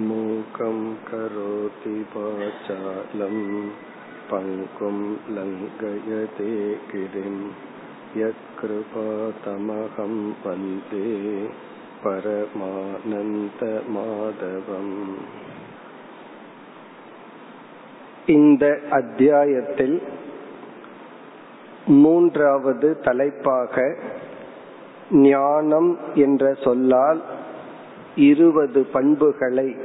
मूकं करोति वाचालं पङ्कुं लङ्घयते गिरिं यत्कृपातमहं वन्दे பரமானந்தமாதவம் இந்த அத்தியாயத்தில் மூன்றாவது தலைப்பாக ஞானம் என்ற சொல்லால் இருபது பண்புகளை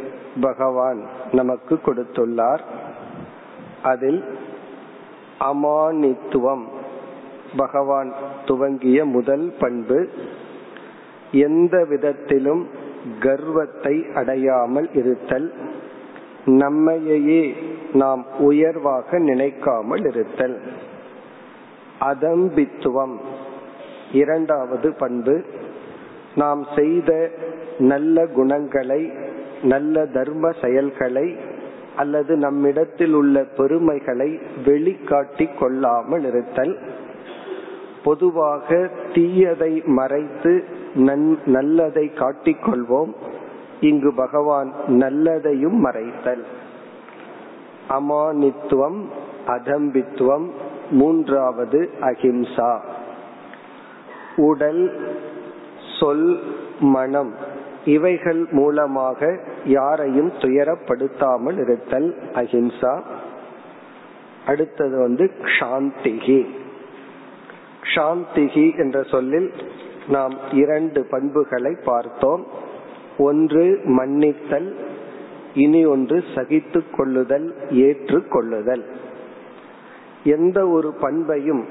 பகவான் நமக்கு கொடுத்துள்ளார். அதில் அமானித்துவம் பகவான் துவங்கிய முதல் பண்பு எந்த விதத்திலும் கர்வத்தை அடையாமல் இருத்தல் நம்மையே நாம் உயர்வாக நினைக்காமல் இருத்தல். அதம்பித்துவம் இரண்டாவது பண்பு நாம் செய்த நல்ல குணங்களை நல்ல தர்ம செயல்களை அல்லது நம்மிடத்தில் உள்ள பெருமைகளை வெளிக்காட்டி கொள்ளாமல் இருத்தல். பொதுவாக தீயதை மறைத்து நல்லதை காட்டிக்கொள்வோம் இங்கு பகவான் நல்லதையும் மறைத்தல். அமானித்துவம் அதம்பித்துவம். மூன்றாவது அஹிம்சா. உடல் சொல் மனம். இவைகள் மூலமாக யாரையும் துயரப்படுத்தாமல் இருத்தல் அஹிம்சா. அடுத்தது வந்து சாந்திகி சாந்திகி என்ற சொல்லில் நாம் இரண்டு பண்புகளை பார்த்தோம். ஒன்று மன்னித்தல் இனி ஒன்று சகித்து கொள்ளுதல் ஏற்றுக்கொள்ளுதல் எந்த ஒரு பண்பையும்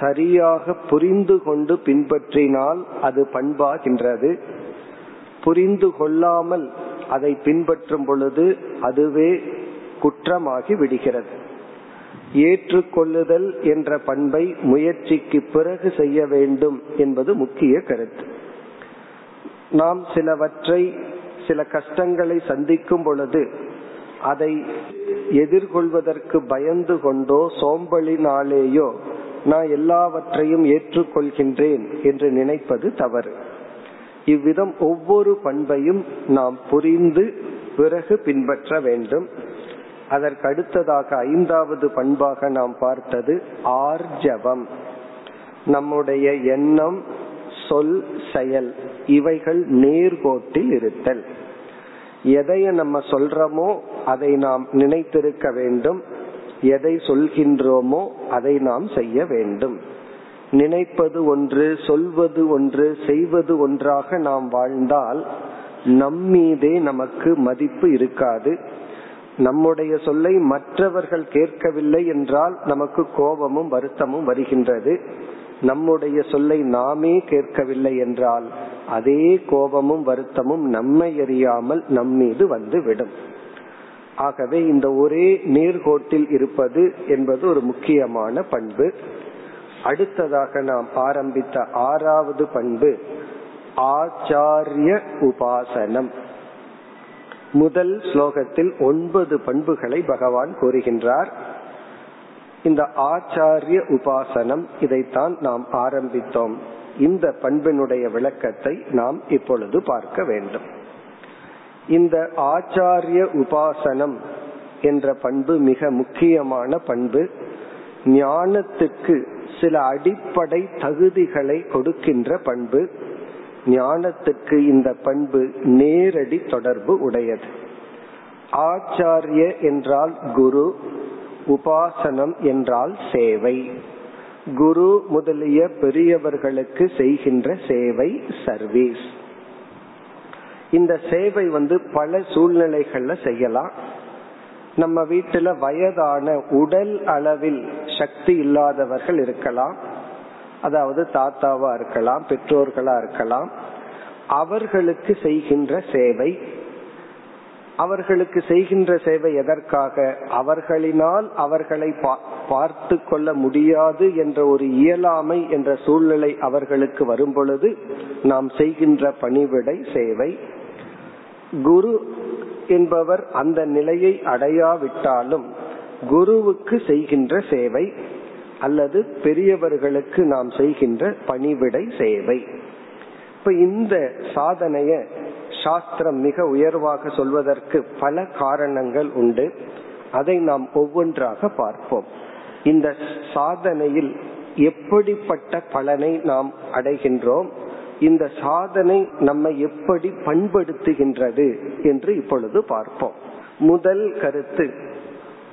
சரியாக புரிந்து கொண்டு பின்பற்றினால் அது பண்பாகின்றது. புரிந்து கொள்ளாமல் அதை பின்பற்றும் பொழுது அதுவே குற்றமாகி விடுகிறது. ஏற்றுக்கொள்ளுதல் என்ற பண்பை முயற்சிக்கு பிறகு செய்ய வேண்டும் என்பது முக்கிய கருத்து. நாம் சிலவற்றை சில கஷ்டங்களை சந்திக்கும் பொழுது அதை எதிர்கொள்வதற்கு பயந்து கொண்டோ சோம்பலினாலேயோ நான் எல்லாவற்றையும் ஏற்றுக்கொள்கின்றேன் என்று நினைப்பது தவறு. இவ்விதம் ஒவ்வொரு பண்பையும் நாம் புரிந்து பிறகு பின்பற்ற வேண்டும். அதற்கு அடுத்ததாக ஐந்தாவது பண்பாக நாம் பார்த்தது ஆர்ஜவம். நம்முடைய எண்ணம் சொல் செயல் இவைகள் நேர்கோட்டில் இருத்தல். எதைய நம்ம சொல்றோமோ அதை நாம் நினைத்திருக்க வேண்டும். எதை சொல்கின்றோமோ அதை நாம் செய்ய வேண்டும். நினைப்பது ஒன்று சொல்வது ஒன்று செய்வது ஒன்றாக நாம் வாழ்ந்தால் நம்மீதே நமக்கு மதிப்பு இருக்காது. நம்முடைய சொல்லை மற்றவர்கள் கேட்கவில்லை என்றால் நமக்கு கோபமும் வருத்தமும் வருகின்றது. நம்முடைய சொல்லை நாமே கேட்கவில்லை என்றால் அதே கோபமும் வருத்தமும் நம்மை அறியாமல் நம்மீது வந்து விடும் ஆகவே இந்த ஒரே நேர்கோட்டில் இருப்பது என்பது ஒரு முக்கியமான பண்பு. அடுத்ததாக நாம் ஆரம்பித்த ஆறாவது பண்பு ஆச்சாரிய உபாசனம். முதல் ஸ்லோகத்தில் ஒன்பது பண்புகளை பகவான் கூறுகின்றார். இந்த ஆச்சாரிய உபாசனம் இதைத்தான் நாம் ஆரம்பித்தோம். இந்த பண்பினுடைய விளக்கத்தை நாம் இப்பொழுது பார்க்க வேண்டும். இந்த ஆச்சாரிய உபாசனம் என்ற பண்பு மிக முக்கியமான பண்பு. ஞானத்துக்கு சில அடிப்படை தகுதிகளை கொடுக்கின்ற பண்பு. ஞானத்துக்கு இந்த பண்பு நேரடி தொடர்பு உடையது. ஆச்சாரிய என்றால் குரு உபாசனம் என்றால் சேவை. குரு முதலிய பெரியவர்களுக்கு செய்கின்ற சேவை சர்வீஸ். இந்த சேவை வந்து பல சூழ்நிலைகள்ல செய்யலாம். நம்ம வீட்டுல வயதான உடல் அளவில் சக்தி இல்லாதவர்கள் இருக்கலாம். அதாவது தாத்தாவா இருக்கலாம் பெற்றோர்களா இருக்கலாம். அவர்களுக்கு செய்கின்ற சேவை அவர்களுக்கு செய்கின்ற சேவை எதற்காக? அவர்களினால் அவர்களை பார்த்து கொள்ள முடியாது என்ற ஒரு இயலாமை என்ற சூழ்நிலை அவர்களுக்கு வரும் பொழுது நாம் செய்கின்ற பணிவிடை சேவை குரு என்பவர் அந்த நிலையை அடையாவிட்டாலும் குருவுக்கு செய்கின்ற சேவை அல்லது பெரியவர்களுக்கு நாம் செய்கின்ற பணிவிடை சேவை. இப்ப இந்த சாதனைய சாஸ்திரம் மிக உயர்வாக சொல்வதற்கு பல காரணங்கள் உண்டு. அதை நாம் ஒவ்வொன்றாக பார்ப்போம். இந்த சாதனையில் எப்படிப்பட்ட பலனை நாம் அடைகின்றோம்? இந்த சாதனை நம்மை எப்படி பண்படுத்துகின்றது என்று இப்பொழுது பார்ப்போம். முதல் கருத்து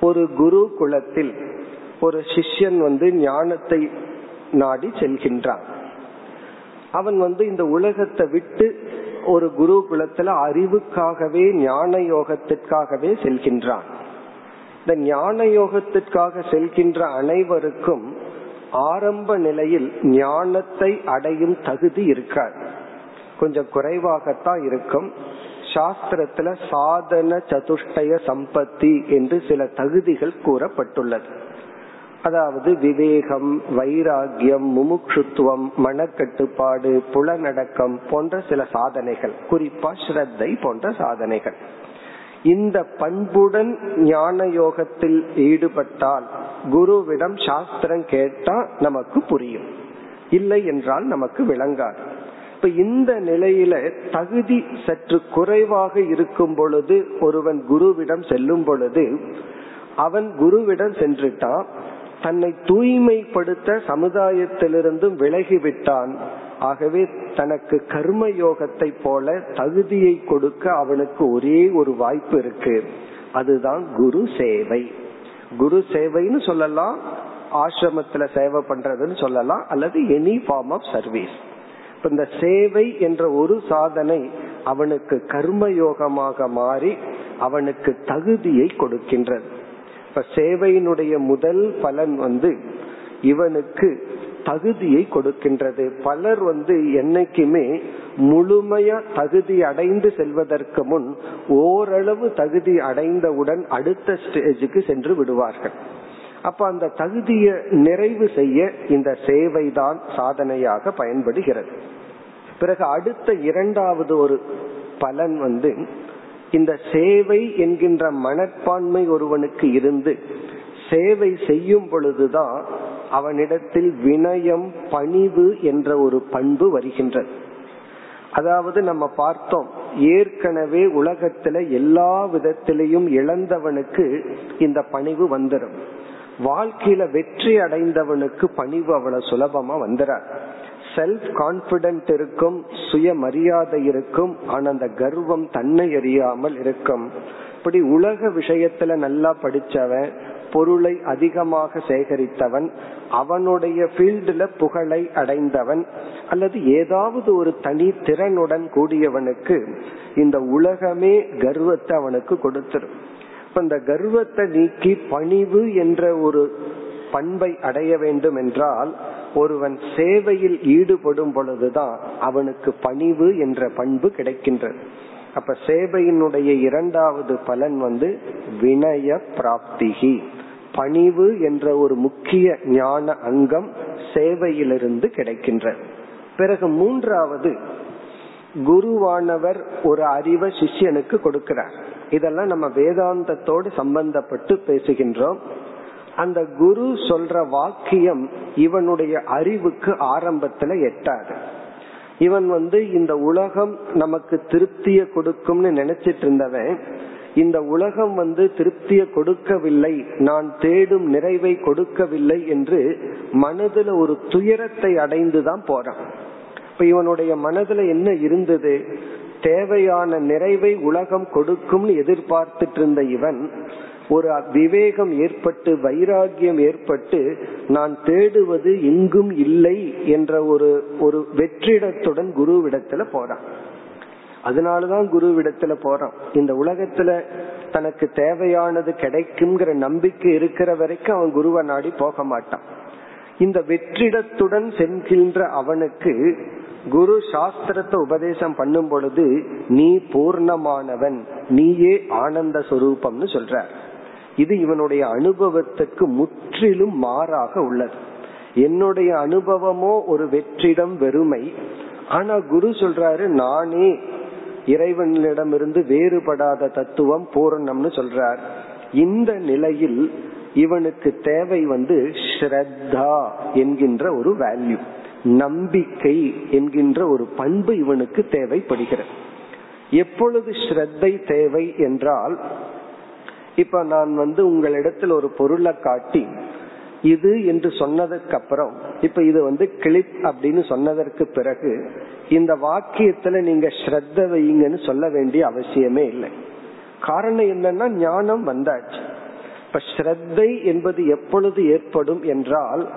ஒரு குரு குலத்தில் ஒரு சிஷ்யன் வந்து ஞானத்தை நாடி செல்கின்றான். அவன் வந்து இந்த உலகத்தை விட்டு ஒரு குரு குலத்துல அறிவுக்காகவே ஞான யோகத்திற்காகவே செல்கின்றான். இந்த ஞான யோகத்திற்காக செல்கின்ற அனைவருக்கும் ஆரம்ப நிலையில் ஞானத்தை அடையும் தகுதி இருக்காது. கொஞ்சம் குறைவாகத்தான் இருக்கும். சாஸ்திரத்துல சாதன சதுஷ்டய சம்பத்தி என்று சில தகுதிகள் கூறப்பட்டுள்ளது. அதாவது விவேகம் வைராகியம் முமுட்சுத்துவம் மனக்கட்டுப்பாடு புலநடக்கம் போன்ற சில சாதனைகள் குறிப்பா ஸ்ரத்தை போன்ற சாதனைகள். இந்த பண்புடன் ஞான யோகத்தில் ஈடுபட்டால் குருவிடம் சாஸ்திரம் கேட்டா நமக்கு புரியும். இல்லை என்றால் நமக்கு விளங்காது. இப்ப இந்த நிலையில தகுதி சற்று குறைவாக இருக்கும் பொழுது ஒருவன் குருவிடம் செல்லும் பொழுது அவன் குருவிடம் சென்றுட்டான். தன்னை தூய்மைப்படுத்த சமுதாயத்திலிருந்தும் விலகிவிட்டான் ஆகவே தனக்கு கர்ம யோகத்தை போல தகுதியை கொடுக்க அவனுக்கு ஒரே ஒரு வாய்ப்பு இருக்கு. அதுதான் குரு சேவை. குரு சேவைன்னு சொல்லலாம் ஆசிரமத்துல சேவை பண்றதுன்னு சொல்லலாம் அல்லது எனி ஃபார்ம் ஆஃப் சர்வீஸ் இந்த சேவை என்ற ஒரு சாதனை அவனுக்கு கர்ம யோகமாக மாறி அவனுக்கு தகுதியை கொடுக்கின்றது. இப்ப சேவையினுடைய முதல் பலன் வந்து இவனுக்கு தகுதியை கொடுக்கின்றது. பலர் வந்து என்னைக்குமே முழுமையா தகுதி அடைந்து செல்வதற்கு முன் ஓரளவு தகுதி அடைந்தவுடன் அடுத்த ஸ்டேஜுக்கு சென்று விடுவார்கள். அப்ப அந்த தகுதியை நிறைவு செய்ய இந்த சேவை தான் சாதனையாக பயன்படுகிறது. பிறகு அடுத்த இரண்டாவது ஒரு பலன் வந்து இந்த சேவை என்கின்ற மனப்பான்மை ஒருவனுக்கு இருந்து சேவை செய்யும் பொழுதுதான் அவனிடத்தில் வினயம் பணிவு என்ற ஒரு பண்பு வருகின்றது. அதாவது நம்ம பார்த்தோம் ஏற்கனவே உலகத்துல எல்லா விதத்திலையும் இழந்தவனுக்கு இந்த பணிவு வந்துடும் வாழ்க்கையில வெற்றி அடைந்தவனுக்கு பணிவு அவ்வளவு சுலபமா வந்துடாது செல்ஃப் கான்பிடன்ட் இருக்கும் சுய மரியாதை இருக்கும் ஆனா அந்த கர்வம் தன்னை அறியாமல் இருக்கும். இப்படி உலக விஷயத்துல நல்லா படிச்சவன் பொருளை அதிகமாக சேகரித்தவன் அவனுடைய ஃபீல்டுல புகழை அடைந்தவன் அல்லது ஏதாவது ஒரு தனி திறனுடன் கூடியவனுக்கு இந்த உலகமே கர்வத்தை அவனுக்கு கொடுத்துரும். இப்ப இந்த கர்வத்தை நீக்கி பணிவு என்ற ஒரு பண்பை அடைய வேண்டும் என்றால் ஒருவன் சேவையில் ஈடுபடும் பொழுதுதான் அவனுக்கு பணிவு என்ற பண்பு கிடைக்கின்றது. அப்ப சேவையினுடைய இரண்டாவது பலன் வந்து வினய பிராப்திகி. பணிவு என்ற ஒரு முக்கிய ஞான அங்கம் சேவையிலிருந்து கிடைக்கின்ற. பிறகு மூன்றாவது குருவானவர் ஒரு அறிவை சிஷ்யனுக்கு கொடுக்கிறார். இதெல்லாம் நம்ம வேதாந்தத்தோடு சம்பந்தப்பட்டு பேசுகின்றோம். அந்த குரு சொல்ற வாக்கியம் இவனுடைய அறிவுக்கு ஆரம்பத்துல எட்டாது. இவன் வந்து இந்த உலகம் நமக்கு திருப்திய கொடுக்கும்னு நினைச்சிட்டு இருந்தவன் இந்த உலகம் வந்து திருப்தியை கொடுக்கவில்லை நான் தேடும் நிறைவை கொடுக்கவில்லை என்று மனதுல ஒரு துயரத்தை அடைந்துதான் போறான். இப்ப இவனுடைய மனதுல என்ன இருந்தது? தேவையான நிறைவை உலகம் கொடுக்கும்னு எதிர்பார்த்துட்டு இருந்த இவன் ஒரு விவேகம் ஏற்பட்டு வைராகியம் ஏற்பட்டு நான் தேடுவது எங்கும் இல்லை என்ற ஒரு ஒரு வெற்றிடத்துடன் குருவிடத்துல போறான். அதனாலதான் குருவிடத்துல போறோம் இந்த உலகத்துல தனக்கு தேவையானது கிடைக்குங்கிற நம்பிக்கை இருக்கிற வரைக்கும் அவன் குருவை நாடி போக மாட்டான். இந்த வெற்றிடத்துடன் செல்கின்ற அவனுக்கு குரு சாஸ்திரத்தை உபதேசம் பண்ணும் பொழுது நீ பூர்ணமானவன் நீயே ஆனந்த சொரூபம்னு சொல்ற இது இவனுடைய அனுபவத்துக்கு முற்றிலும் மாறாக உள்ளது. என்னுடைய அனுபவமோ ஒரு வெற்றிடம் வெறுமை. ஆனா குரு சொல்றாரு நானே இறைவனிடமிருந்து வேறுபடாத தத்துவம் பூரணம்னு சொல்றார். இந்த நிலையில் இவனுக்கு தேவை வந்து ஸ்ரத்தா என்கின்ற ஒரு வேல்யூ நம்பிக்கை என்கின்ற ஒரு பண்பு இவனுக்கு தேவைப்படுகிறது. எப்பொழுது ஸ்ரத்தை தேவை என்றால் இப்ப நான் வந்து உங்களிடத்தில் ஒரு பொருளை காட்டி இது என்று சொன்னதுக்கு அப்புறம் இப்ப இது வந்து கிளிப் அப்படின்னு சொன்னதற்கு பிறகு இந்த வாக்கியத்துல நீங்க ஸ்ரத்த வைங்கன்னு சொல்ல வேண்டிய அவசியமே இல்லை. காரணம் என்னன்னா ஞானம் வந்தாச்சு. இப்ப ஸ்ரத்தை என்பது எப்பொழுது ஏற்படும் என்றால்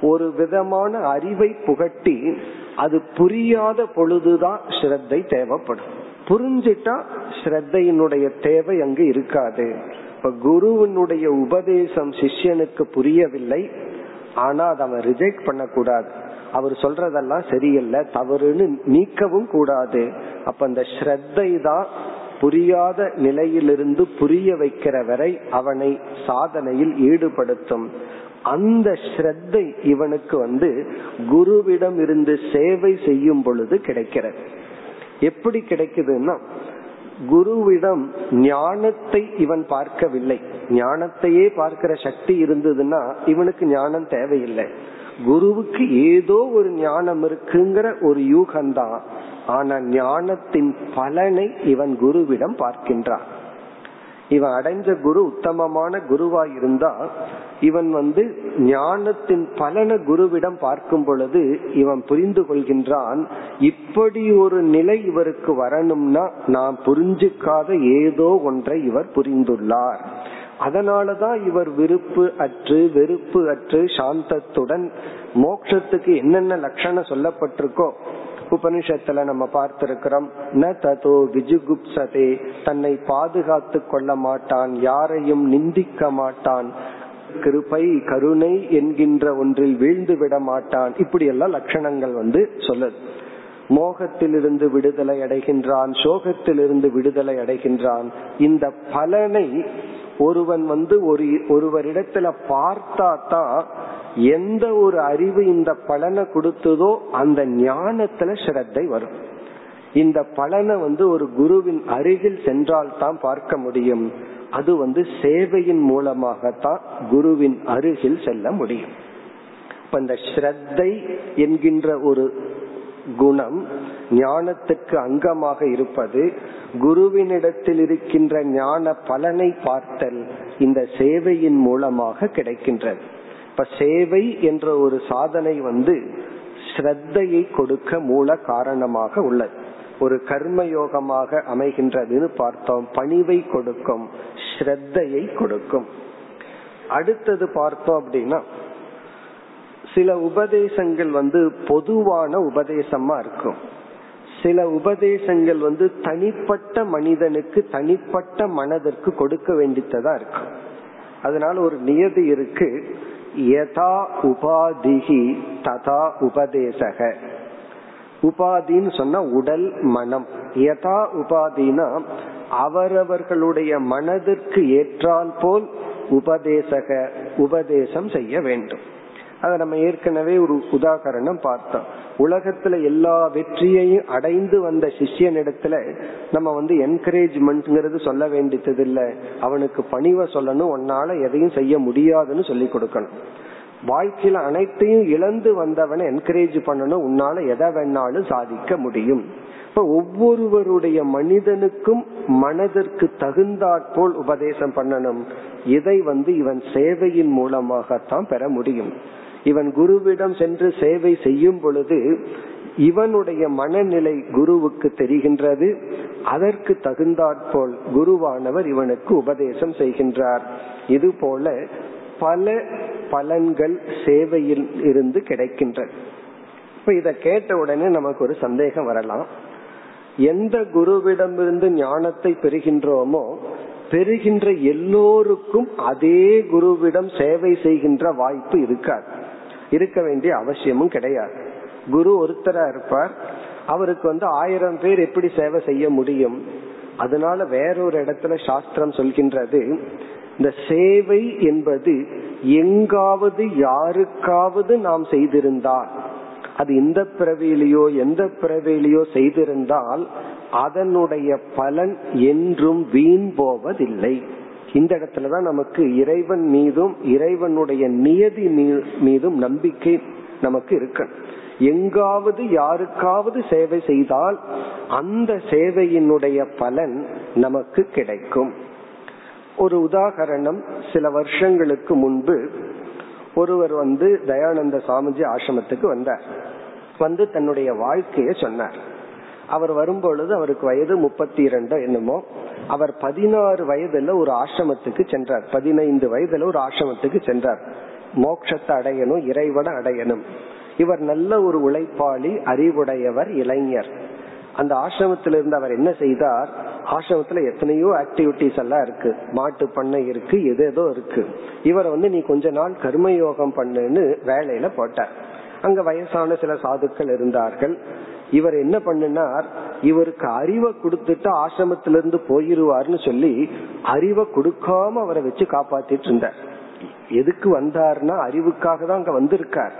ஒரு விதமான அறிவை புகட்டி அது புரியாத பொழுதுதான் ஸ்ரத்தை தேவைப்படும். புரிஞ்சிட்டா ஸ்ரத்தையினுடைய தேவை அங்கு இருக்காது. இப்ப குருவினுடைய உபதேசம் சிஷ்யனுக்கு புரியவில்லை. ஆனா அதை அவன் ரிஜெக்ட் பண்ணக்கூடாது. அவர் சொல்றதெல்லாம் சரியில்லை தவறுன்னு நீக்கவும் கூடாது. அப்ப அந்த ஸ்ரத்தை தான் புரியாத நிலையிலிருந்து புரிய வைக்கிற வரை அவனை சாதனையில் ஈடுபடுத்தும். அந்த ஸ்ரத்தை இவனுக்கு வந்து குருவிடம் இருந்து சேவை செய்யும் பொழுது கிடைக்கிறது. எப்படி கிடைக்குதுன்னா குருவிடம் ஞானத்தை இவன் பார்க்கவில்லை. ஞானத்தையே பார்க்கிற சக்தி இருந்ததுன்னா இவனுக்கு ஞானம் தேவையில்லை. குருவுக்கு ஏதோ ஒரு ஞானம் இருக்குங்கிற ஒரு யூகம்தான் ஆனா ஞானத்தின் பலனை இவன் குருவிடம் பார்க்கின்றான். இவன் அடைஞ்ச குரு உத்தமமான குருவா இருந்தா இவன் வந்து ஞானத்தின் பலன குருவிடம் பார்க்கும் பொழுது இவன் புரிந்து கொள்கின்றான் இப்படி ஒரு நிலை இவருக்கு வரணும்னா நாம் புரிஞ்சுக்காத ஏதோ ஒன்றை இவர் புரிந்துள்ளார். அதனாலதான் இவர் விருப்பு அற்று வெறுப்பு அற்று சாந்தத்துடன் மோட்சத்துக்கு என்னென்ன லட்சணம் சொல்லப்பட்டிருக்கோ உபனிஷத்துல நம்ம பார்த்திருக்கிறோம் ந ததோ விஜுகுப்சதே தன்னை பாதுகாத்து கொள்ள மாட்டான் யாரையும் நிந்திக்க மாட்டான். கிருபை கருணை என்கின்ற ஒன்றில் வீழ்ந்து விட மாட்டான். இப்படி எல்லாம் லட்சணங்கள் வந்து சொல்லுது. மோகத்திலிருந்து விடுதலை அடைகின்றான் சோகத்திலிருந்து விடுதலை அடைகின்றான். இந்த பலனை ஒருவன் வந்து ஒரு ஒருவரிடத்துல பார்த்தா தான் எந்த ஒரு அறிவு இந்த பலனை கொடுத்ததோ அந்த ஞானத்துல ஸ்ரத்தை வரும். இந்த பலனை வந்து ஒரு குருவின் அருகில் சென்றால் தான் பார்க்க முடியும். அது வந்து சேவையின் மூலமாகத்தான் குருவின் அருகில் செல்ல முடியும். இப்ப இந்த ஸ்ரத்தை என்கின்ற ஒரு குணம் ஞானத்துக்கு அங்கமாக இருப்பது குருவினிடத்தில் இருக்கின்ற ஞான பலனை பார்த்தல் இந்த சேவையின் மூலமாக கிடைக்கின்றது. இப்ப சேவை என்ற ஒரு சாதனை வந்து ஸ்ரத்தையை கொடுக்க மூல காரணமாக உள்ளது. ஒரு கர்மயோகமாக அமைகின்றதுன்னு பார்த்தோம் பணிவை கொடுக்கும் ஸ்ரத்தையை கொடுக்கும். அடுத்தது பார்த்தோம் அப்படின்னா சில உபதேசங்கள் வந்து பொதுவான உபதேசமா இருக்கும். சில உபதேசங்கள் வந்து தனிப்பட்ட மனிதனுக்கு தனிப்பட்ட மனதிற்கு கொடுக்க வேண்டித்ததா இருக்கும். அதனால ஒரு நியதி இருக்கு. யதா உபாதிகி ததா உபதேசக. உபாதின்னு சொன்னா உடல் மனம். யதா உபாதினா அவரவர்களுடைய மனதிற்கு ஏற்றால் போல் உபதேசக உபதேசம் செய்ய வேண்டும். அதை நம்ம ஏற்கனவே ஒரு உதாகரணம் பார்த்தோம். உலகத்துல எல்லா வெற்றியையும் அடைந்து வந்த சிஷியனிடத்துல நம்ம வந்து என்கரேஜ்மெண்ட்ங்கிறது சொல்ல வேண்டியது இல்ல அவனுக்கு பணிவை சொல்லணும் உன்னால எதையும் செய்ய முடியாதுன்னு சொல்லி கொடுக்கணும். வாழ்க்கையில அனைத்தையும் இழந்து வந்தவனை என்கரேஜ் பண்ணணும் உன்னால எதை வேணாலும் சாதிக்க முடியும். இப்ப ஒவ்வொருவருடைய மனிதனுக்கும் மனதிற்கு தகுந்தாற்போல் உபதேசம் பண்ணணும். இதை வந்து இவன் சேவையின் மூலமாகத்தான் பெற முடியும். இவன் குருவிடம் சென்று சேவை செய்யும் பொழுது இவனுடைய மனநிலை குருவுக்கு தெரிகின்றது. அதற்கு தகுந்தாற்போல் குருவானவர் இவனுக்கு உபதேசம் செய்கின்றார். இது போல பல பலன்கள் சேவையில் இருந்து கிடைக்கின்றன. இப்ப இத கேட்ட உடனே நமக்கு ஒரு சந்தேகம் வரலாம். எந்த குருவிடமிருந்து ஞானத்தை பெறுகின்றோமோ பெறுகின்ற எல்லோருக்கும் அதே குருவிடம் சேவை செய்கின்ற வாய்ப்பு இருக்காது. இருக்க வேண்டிய அவசியமும் கிடையாது. குரு ஒருத்தரா இருப்பார். அவருக்கு வந்து ஆயிரம் பேர் எப்படி சேவை செய்ய முடியும்? அதனால வேறொரு இடத்துல சாஸ்திரம் சொல்கின்றது இந்த சேவை என்பது எங்காவது யாருக்காவது நாம் செய்திருந்தால் அது இந்த பிறவியிலையோ எந்த பிறவியிலையோ செய்திருந்தால் அதனுடைய பலன் என்றும் வீண் போவதில்லை. இந்த இடத்துலதான் நமக்கு இறைவன் மீதும் இறைவனுடைய நியதி மீதும் நம்பிக்கை நமக்கு இருக்கு எங்காவது யாருக்காவது சேவை செய்தால் அந்த சேவையினுடைய பலன் நமக்கு கிடைக்கும். ஒரு உதாகரணம் சில வருஷங்களுக்கு முன்பு ஒருவர் வந்து தயானந்த சாமிஜி ஆசிரமத்துக்கு வந்தார். வந்து தன்னுடைய வாழ்க்கையை சொன்னார். அவர் வரும்பொழுது அவருக்கு வயது முப்பத்தி இரண்டோ என்னமோ. அவர் பதினாறு வயதுல ஒரு ஆசிரமத்துக்கு சென்றார். பதினைந்து வயதுல ஒரு ஆசிரமத்துக்கு சென்றார். மோட்சத்தை அடையணும் இறைவனை அடையணும். இவர் நல்ல ஒரு உழைப்பாளி அறிவுடையவர் இளைஞர். அந்த ஆசிரமத்தில் இருந்து அவர் என்ன செய்தார்? ஆசிரமத்துல எத்தனையோ ஆக்டிவிட்டிஸ் எல்லாம் இருக்கு. மாட்டு பண்ணை இருக்கு எது ஏதோ இருக்கு. இவரை வந்து நீ கொஞ்ச நாள் கர்மயோகம் பண்ணுன்னு வேலையில போட்டார். அங்க வயசான சில சாதுக்கள் இருந்தார்கள். இவர் என்ன பண்ணினார்? இவருக்கு அறிவை கொடுத்துட்டு ஆசிரமத்திலிருந்து போயிருவார்னு சொல்லி அறிவை கொடுக்காம அவரை வச்சு காப்பாத்திட்டு இருந்தார். எதுக்கு வந்தார்னா அறிவுக்காக தான் அங்க வந்திருக்கார்.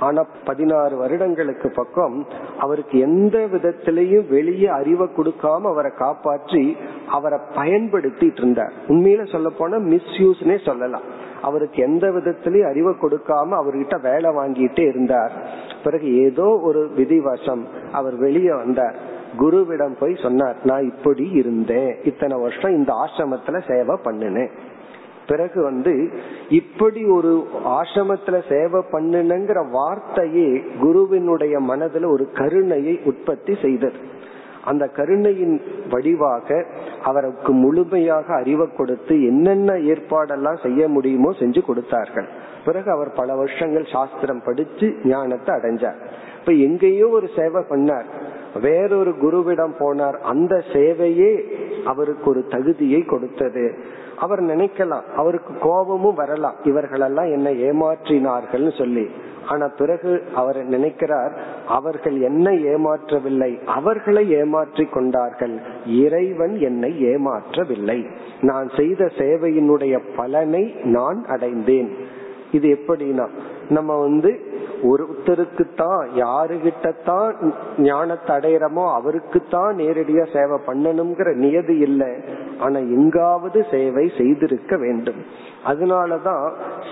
ஆனா பதினாறு வருடங்களுக்கு பக்கம் அவருக்கு எந்த விதத்திலையும் வெளியே அறிவை கொடுக்காம அவரை காப்பாற்றி அவரை பயன்படுத்திட்டு இருந்தார். உண்மையில சொல்ல போனா மிஸ்யூஸ்னே சொல்லலாம். அவருக்கு எந்த விதத்திலையும் அறிவை கொடுக்காம அவர்கிட்ட வேலை வாங்கிட்டே இருந்தார். பிறகு ஏதோ ஒரு விதிவசம் அவர் வெளியே வந்தார். குருவிடம் போய் சொன்னார் நான் இப்படி இருந்தேன். இத்தனை வருஷம் இந்த ஆசிரமத்துல சேவை பண்ணினேன். பிறகு வந்து இப்படி ஒரு ஆசிரமத்துல சேவை பண்ணுங்கிற வார்த்தையே குருவினுடைய மனதுல ஒரு கருணையை உற்பத்தி செய்தது. அந்த கருணையின் வடிவாக அவருக்கு முழுமையாக அறிவை கொடுத்து என்னென்ன ஏற்பாடெல்லாம் செய்ய முடியுமோ செஞ்சு கொடுத்தார்கள். பிறகு அவர் பல வருஷங்கள் சாஸ்திரம் படிச்சு ஞானத்தை அடைஞ்சார். இப்ப எங்கேயோ ஒரு சேவை பண்ணார். வேறொரு குருவிடம் போனார். அந்த சேவையே அவருக்கு ஒரு தகுதியை கொடுத்தது. அவர் நினைக்கலாம் அவருக்கு கோபமும் வரலாம். இவர்களெல்லாம் என்ன ஏமாற்றினார்கள் சொல்லி. ஆனா பிறகு அவர் நினைக்கிறார் அவர்கள் என்னை ஏமாற்றவில்லை அவர்களை ஏமாற்றி கொண்டார்கள். இறைவன் என்னை ஏமாற்றவில்லை. நான் செய்த சேவையினுடைய பலனை நான் அடைந்தேன். இது எப்படின்னா நம்ம வந்து ஒருத்தருக்கு தான் யாருகிட்ட தான் ஞானத்தை அடையிறமோ அவருக்கு தான் நேரடியா சேவை பண்ணணுங்கிற நியதி இல்லை. ஆனா எங்காவது சேவை செய்திருக்க வேண்டும். அதனாலதான்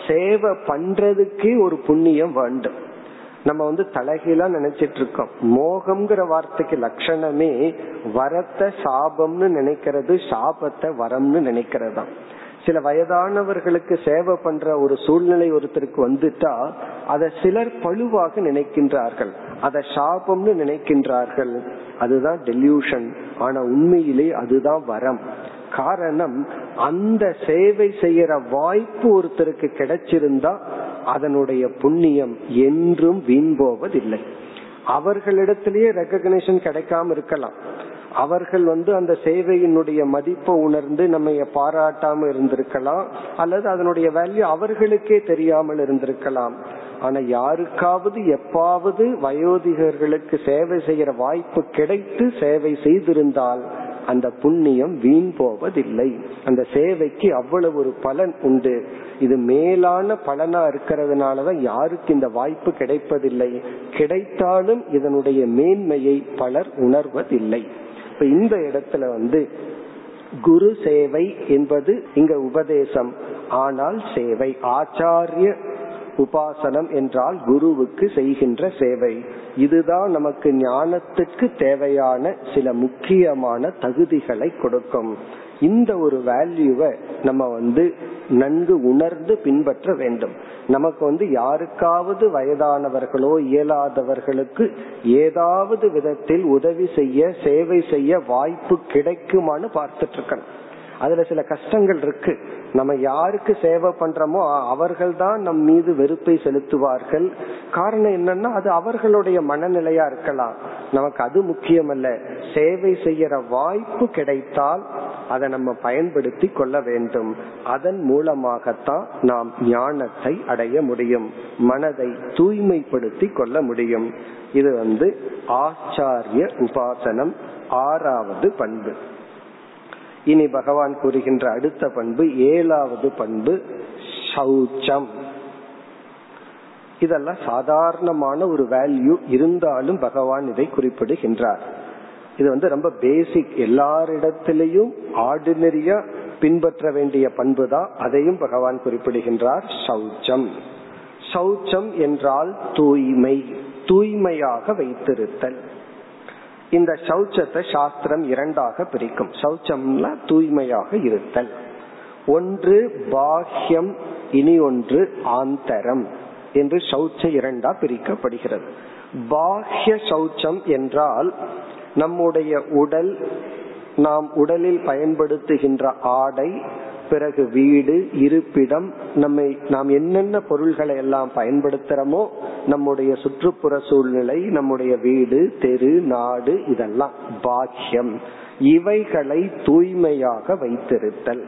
சேவை பண்றதுக்கே ஒரு புண்ணியம் வேண்டும். நம்ம வந்து தலைகீழா நினைச்சிட்டு இருக்கோம் மோகம்ங்கிற வார்த்தைக்கு லட்சணமே வரத்தை சாபம்னு நினைக்கிறது சாபத்தை வரம்னு நினைக்கிறதா சில வயதானவர்களுக்கு சேவை பண்ற ஒரு சூழ்நிலை ஒருத்தருக்கு வந்துட்டா அதை சிலர் பழுவாக நினைக்கின்றார்கள். அதை சாபம்னு நினைக்கின்றார்கள். அதுதான் டெல்யூஷன் ஆனா உண்மையிலே அதுதான் வரம். காரணம் அந்த சேவை செய்யற வாய்ப்பு ஒருத்தருக்கு கிடைச்சிருந்தா அதனுடைய புண்ணியம் என்றும் வீண் போவதில்லை. அவர்களிடத்திலேயே ரெக்கக்னேஷன் கிடைக்காம இருக்கலாம். அவர்கள் வந்து அந்த சேவையினுடைய மதிப்பை உணர்ந்து நம்ம பாராட்டாம இருந்திருக்கலாம் அல்லது அதனுடைய வேல்யூ அவர்களுக்கே தெரியாமல் இருந்திருக்கலாம். ஆனா யாருக்காவது எப்பாவது வயோதிகர்களுக்கு சேவை செய்யற வாய்ப்பு கிடைத்து சேவை செய்திருந்தால் அந்த புண்ணியம் வீண் போவதில்லை. அந்த சேவைக்கு அவ்வளவு ஒரு பலன் உண்டு. இது மேலான பலனா இருக்கிறதுனாலதான் யாருக்கு இந்த வாய்ப்பு கிடைப்பதில்லை. கிடைத்தாலும் இதனுடைய மேன்மையை பலர் உணர்வதில்லை. இப்ப இந்த இடத்துல வந்து குரு சேவை என்பது இங்க உபதேசம். ஆனால் சேவை ஆச்சாரிய உபாசனம் என்றால் குருவுக்கு செய்கின்ற சேவை. இதுதான் நமக்கு ஞானத்துக்கு தேவையான சில முக்கியமான தகுதிகளை கொடுக்கும். இந்த ஒரு வேல்யூவை நம்ம வந்து நன்கு உணர்ந்து பின்பற்ற வேண்டும். நமக்கு வந்து யாருக்காவது வயதானவர்களோ இயலாதவர்களுக்கு ஏதாவது விதத்தில் உதவி செய்ய சேவை செய்ய வாய்ப்பு கிடைக்குமான்னு பார்த்துட்டு இருக்கணும். அதுல சில கஷ்டங்கள் இருக்கு. நம்ம யாருக்கு சேவை பண்றோமோ அவர்கள் தான் நம் மீது வெறுப்பை செலுத்துவார்கள். காரணம் என்னன்னா அது அவர்களுடைய மனநிலையா இருக்கலாம். நமக்கு அது முக்கியமல்ல. சேவை செய்யற வாய்ப்பு கிடைத்தால் அதை நம்ம பயன்படுத்தி கொள்ள வேண்டும். அதன் மூலமாகத்தான் நாம் ஞானத்தை அடைய முடியும். மனதை தூய்மைப்படுத்தி கொள்ள முடியும். இது வந்து ஆச்சாரிய உபாசனம் ஆறாவது பண்பு. இனி பகவான் கூறுகின்ற அடுத்த பண்பு ஏழாவது பண்பு சௌச்சம். இதெல்லாம் சாதாரணமான ஒரு வேல்யூ இருந்தாலும் பகவான் இதை குறிப்பிடுகின்றார். இது வந்து ரொம்ப பேசிக் எல்லாரிடத்திலையும் ஆர்டினரியா பின்பற்ற வேண்டிய பண்பு தான் அதையும் பகவான் குறிப்பிடுகின்றார். சௌச்சம். சௌச்சம் என்றால் தூய்மை. தூய்மையாக வைத்திருத்தல். இந்த சௌச்சத்தை சாஸ்திரம் இரண்டாக பிரிக்கும். சௌச்சம்னா தூய்மையாக இருத்தல். ஒன்று பாஹ்யம் இனி ஒன்று ஆந்தரம் என்று சௌச்ச இரண்டா பிரிக்கப்படுகிறது. பாஹ்ய சௌச்சம் என்றால் நம்முடைய உடல் நாம் உடலில் பயன்படுத்துகின்ற ஆடை பிறகு வீடு இருப்பிடம் நம்மை நாம் என்னென்ன பொருள்களை எல்லாம் பயன்படுத்துறோமோ நம்முடைய சுற்றுப்புற சூழ்நிலை நம்முடைய வீடு தெரு நாடு இதெல்லாம் பாக்கியம். இவைகளை தூய்மையாக வைத்திருத்தல்.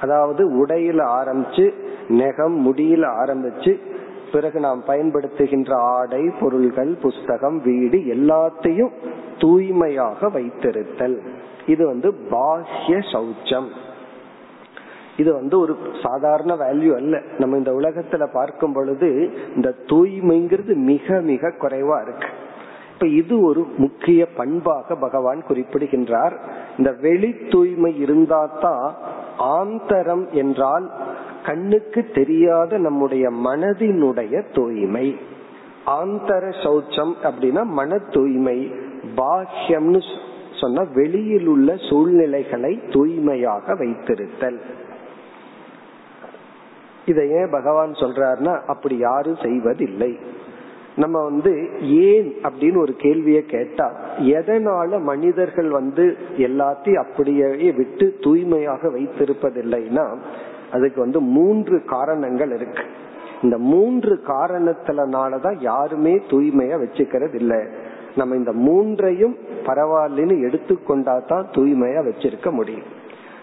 அதாவது உடையில ஆரம்பிச்சு நெகம் முடியில ஆரம்பிச்சு பிறகு நாம் பயன்படுத்துகின்ற ஆடை பொருள்கள் புஸ்தகம் வீடு எல்லாத்தையும் தூய்மையாக வைத்திருத்தல். இது வந்து பாஹ்ய சௌச்சம். இது வந்து ஒரு சாதாரண வேல்யூ அல்ல. நம்ம இந்த உலகத்துல பார்க்கும் பொழுது இந்த தூய்மைங்கிறது மிக மிக குறைவா இருக்கு. இப்ப இது ஒரு முக்கிய பண்பாக பகவான் குறிப்பிடுகின்றார். இந்த வெளி தூய்மை இருந்தா தான் ஆந்தரம் என்றால் கண்ணுக்கு தெரியாத நம்முடைய மனதினுடைய தூய்மை. ஆந்தர சௌச்சம் அப்படின்னா மன தூய்மை. பாஹ்யம்னு சொன்ன வெளியில் உள்ள சூழ்நிலைகளை தூய்மையாக வைத்திருத்தல். இதை ஏன் பகவான் சொல்றாருன்னா அப்படி யாரும் செய்வதில்லை. நம்ம வந்து ஏன் அப்படின்னு ஒரு கேள்வியை கேட்டா எதனால மனிதர்கள் வந்து எல்லாத்தையும் அப்படியே விட்டு தூய்மையாக வைத்திருப்பதில்லைன்னா அதுக்கு வந்து மூன்று காரணங்கள் இருக்கு. இந்த மூன்று காரணத்தினாலதான் யாருமே தூய்மையா வச்சுக்கிறது இல்லை நம்ம இந்த மூன்றையும் பரவாயில்லன்னு எடுத்துக்கொண்டா தான் தூய்மையா வச்சிருக்க முடியும்.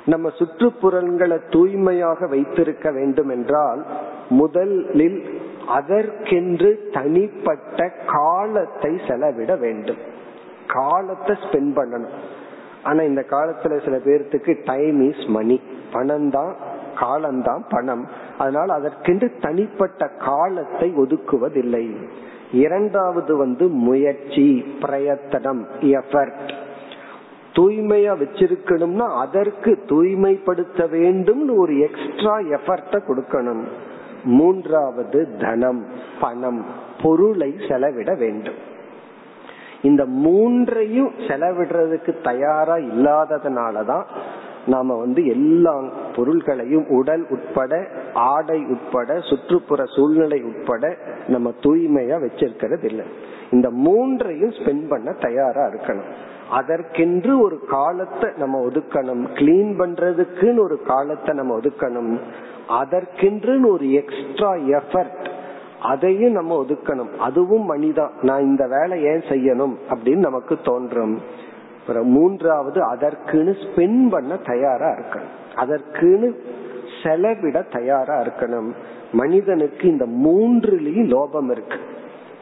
நம்ம சுற்றுப்புறங்களை தூய்மையாக வைத்திருக்க வேண்டும் என்றால் முதலில் அதற்கென்று தனிப்பட்ட காலத்தை செலவிட வேண்டும். காலத்தை ஸ்பெண்ட் பண்ணணும். ஆனா இந்த காலத்துல சில பேர்த்துக்கு டைம் இஸ் மணி பணம் தான் காலம்தான் பணம். அதனால் அதற்கென்று தனிப்பட்ட காலத்தை ஒதுக்குவதில்லை. இரண்டாவது வந்து முயற்சி பிரயத்தனம் எஃபர்ட் தூய்மையா வச்சிருக்கணும்னா அதற்கு தூய்மைப்படுத்த வேண்டும்னு ஒரு எக்ஸ்ட்ரா எஃபர்ட்ட கொடுக்கணும். மூன்றாவது தனம் பணம் பொருளை செலவிட வேண்டும். இந்த மூன்றையும் செலவிடுறதுக்கு தயாரா இல்லாததுனாலதான் நாம வந்து எல்லா பொருள்களையும் உடல் உட்பட ஆடை உட்பட சுற்றுப்புற சூழ்நிலை உட்பட நம்ம தூய்மையா வச்சிருக்கிறது இல்லை இந்த மூன்றையும் ஸ்பெண்ட் பண்ண தயாரா இருக்கணும். அதற்கென்று ஒரு காலத்தை நம்ம ஒதுக்கணும். கிளீன் பண்றதுக்குன்னு ஒரு காலத்தை நம்ம ஒதுக்கணும். அதற்கென்று ஒரு எக்ஸ்ட்ரா எஃபர்ட் அதையும் நம்ம ஒதுக்கணும். அதுவும் மனிதான். நான் இந்த வேலை ஏன் செய்யணும் அப்படின்னு நமக்கு தோன்றும். மூன்றாவது அதற்குன்னு ஸ்பெண்ட் பண்ண தயாரா இருக்கணும். அதற்குன்னு செலவிட தயாரா இருக்கணும். மனிதனுக்கு இந்த மூன்றுலயும் லோபம் இருக்கு.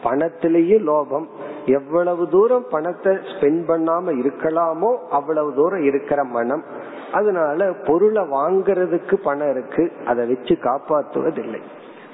பணத்திலேயும் லோபம் எவ்வளவு தூரம் பணத்தை ஸ்பெண்ட் பண்ணாம இருக்கலாமோ அவ்வளவு தூரம் இருக்கிற மனம். அதனால பொருளை வாங்கறதுக்கு பணம் இருக்கு. அதை வச்சு காப்பாற்றுவதில்லை.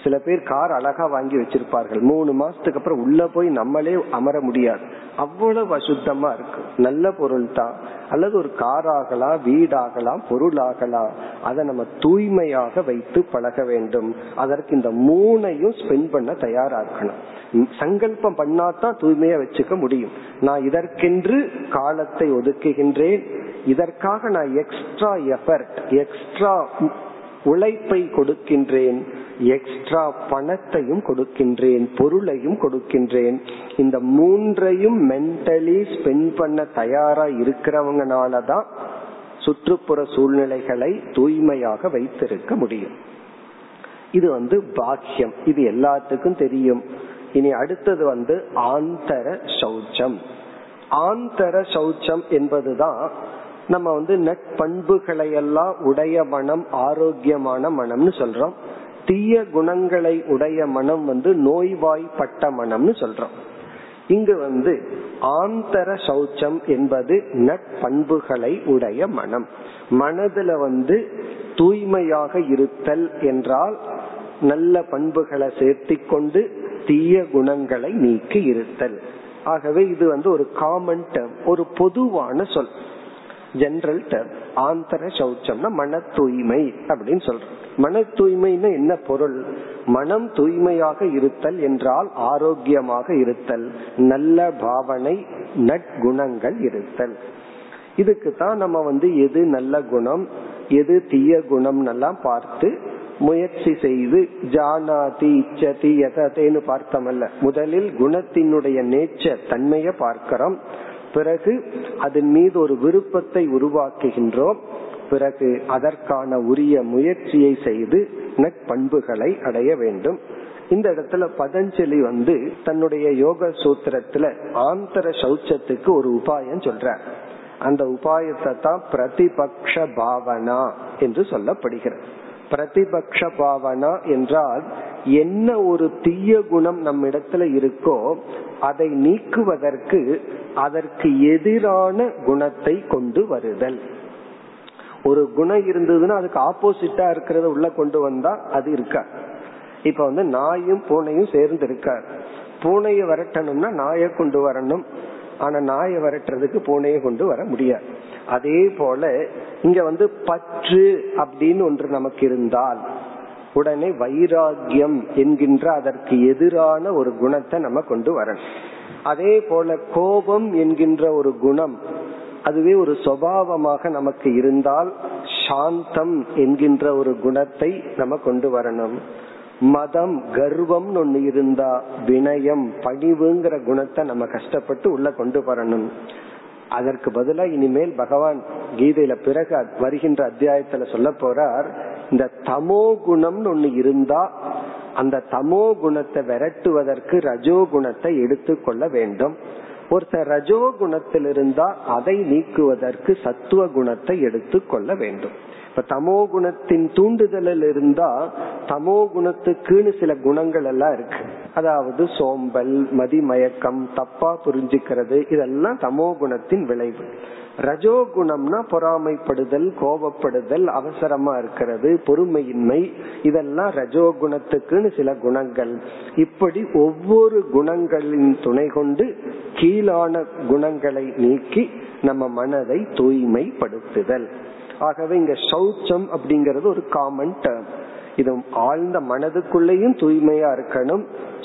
சில பேர் கார் அழகா வாங்கி வச்சிருப்பார்கள். மூணு மாசத்துக்கு அப்புறம் உள்ள போய் நம்மளே அமர முடியாது. அவ்வளவு அசுத்தமா இருக்கு. நல்ல பொருள் தான். அல்லது ஒரு கார் ஆகலாம் வீடாகலாம் பொருளாகலாம் அதை நம்ம தூய்மையாக வைத்து பழக வேண்டும். அதற்கு இந்த மூணையும் ஸ்பெண்ட் பண்ண தயாரா இருக்கணும். சங்கல்பம் பண்ணாதான் தூய்மையா வச்சுக்க முடியும். நான் இதற்கென்று காலத்தை ஒதுக்குகின்றேன். இதற்காக நான் எக்ஸ்ட்ரா எஃபர்ட் எக்ஸ்ட்ரா உழைப்பை கொடுக்கின்றேன் எக்ஸ்ட்ரா பணத்தையும் கொடுக்கின்றேன் பொருளையும் கொடுக்கின்றேன். இந்த மூன்றையும் மென்டலி ஸ்பெண்ட் பண்ண தயாரா இருக்கிறவங்கனாலதான் சுற்றுப்புற சூழ்நிலைகளை தூய்மையாக வைத்திருக்க முடியும். இது வந்து பாக்கியம். இது எல்லாத்துக்கும் தெரியும். இனி அடுத்தது வந்து ஆந்தர சௌச்சம். ஆந்தர சௌச்சம் என்பதுதான் நம்ம வந்து நட்பண்புகளை எல்லாம் உடைய மனம் ஆரோக்கியமான மனம்னு சொல்றோம். தீய குணங்களை உடைய மனம் வந்து நோய்வாய்ப்பட்ட மனம்னு சொல்றோம். இங்கு வந்து ஆந்தர சௌச்சம் என்பது நட்பண்புகளை உடைய மனம். மனதுல வந்து தூய்மையாக இருத்தல் என்றால் நல்ல பண்புகளை சேர்த்தி கொண்டு தீய குணங்களை நீக்கி இருத்தல். ஆகவே இது வந்து ஒரு காமன் டேர்ம் ஒரு பொதுவான சொல். ஜெனரல் டேர்ம் ஆந்தர சௌச்சம்னா மன தூய்மை அப்படின்னு சொல்றோம். மன தூய்மைன்னு என்ன பொருள்? மனம் தூய்மையாக இருத்தல் என்றால் ஆரோக்கியமாக இருத்தல் நல்ல பாவனை நற்குணங்கள் இருத்தல். இதுக்கு தான் நம்ம வந்து எது நல்ல குணம் எது தீய குணம் எல்லாம் பார்த்து முயற்சி செய்து ஜானாதி இச்சதி எதேன்னு பார்த்தமல்ல. முதலில் குணத்தினுடைய நேச்சர் தன்மையை பார்க்கிறோம். பிறகு அதன் மீது ஒரு விருப்பத்தை உருவாக்குகின்றோம். பிறகு அதற்கான உரிய முயற்சியை செய்து நட்பண்புகளை அடைய வேண்டும். இந்த இடத்துல பதஞ்சலி வந்து தன்னுடைய யோக சூத்திரத்துல ஆந்தர சௌச்சத்துக்கு ஒரு உபாயம் சொல்ற அந்த உபாயத்தை தான் பிரதிபக்ஷ பாவனா என்று சொல்லப்படுகிறது. பிரதிபக்ஷ பாவனா என்றால் என்ன ஒரு தீய குணம் நம்ம இடத்துல இருக்கோ அதை நீக்குவதற்கு அதற்கு எதிரான குணத்தை கொண்டு வருதல். ஒரு குணம் இருந்ததுன்னா அதுக்கு ஆப்போசிட்டா இருக்கிறத உள்ள கொண்டு வந்தா அது இருக்கா? இப்ப வந்து நாயும் பூனையும் சேர்ந்து இருக்கார். பூனையை விரட்டணும்னா நாயை கொண்டு வரணும். ஆனா நாயை விரட்டுறதுக்கு பூனையை கொண்டு வர முடியாது. அதே போல இங்க வந்து பற்று அப்படின்னு ஒன்று நமக்கு இருந்தால் உடனே வைராகியம் என்கின்ற அதற்கு எதிரான ஒரு குணத்தை நம்ம கொண்டு வரணும். அதே போல கோபம் என்கின்ற ஒரு குணம் அதுவே ஒரு சுவாவமாக நமக்கு இருந்தால் சாந்தம் என்கின்ற ஒரு குணத்தை நம்ம கொண்டு வரணும். மதம் கர்வம் ஒண்ணு இருந்தா வினயம் பணிவுங்கிற குணத்தை நம்ம கஷ்டப்பட்டு உள்ள கொண்டு வரணும். அதற்கு பதிலா இனிமேல் பகவான் கீதையில பிறகு வருகின்ற அத்தியாயத்துல சொல்ல போறார் இந்த தமோ குணம்னு ஒண்ணு இருந்தா அந்த தமோ குணத்தை விரட்டுவதற்கு ரஜோ குணத்தை எடுத்துக்கொள்ள வேண்டும். ஒருத்தர் ரஜோ குணத்தில் இருந்தா அதை நீக்குவதற்கு சத்துவ குணத்தை எடுத்துக்கொள்ள வேண்டும். இப்ப தமோ குணத்தின் தூண்டுதலில் இருந்தா தமோ குணத்துக்குன்னு சில குணங்கள் எல்லாம் இருக்கு. அதாவது சோம்பல் மதிமயக்கம் தப்பா புரிஞ்சுக்கிறது இதெல்லாம் தமோ குணத்தின் விளைவு. ரஜோகுணம்னா பொறாமைப்படுதல் கோபப்படுதல் அவசரமா இருக்கிறது பொறுமையின்மை. இதெல்லாம் ரஜோகுணத்துக்குன்னு சில குணங்கள். இப்படி ஒவ்வொரு குணங்களின் துணை கொண்டு கீழான குணங்களை நீக்கி நம்ம மனதை தூய்மைப்படுத்துதல். ஆகவே இங்க சௌச்சம் அப்படிங்கறது ஒரு காமன் டேர்ம் இது ஆழ்ந்த மனதுக்குள்ளேயும் தூய்மையா இருக்கணும்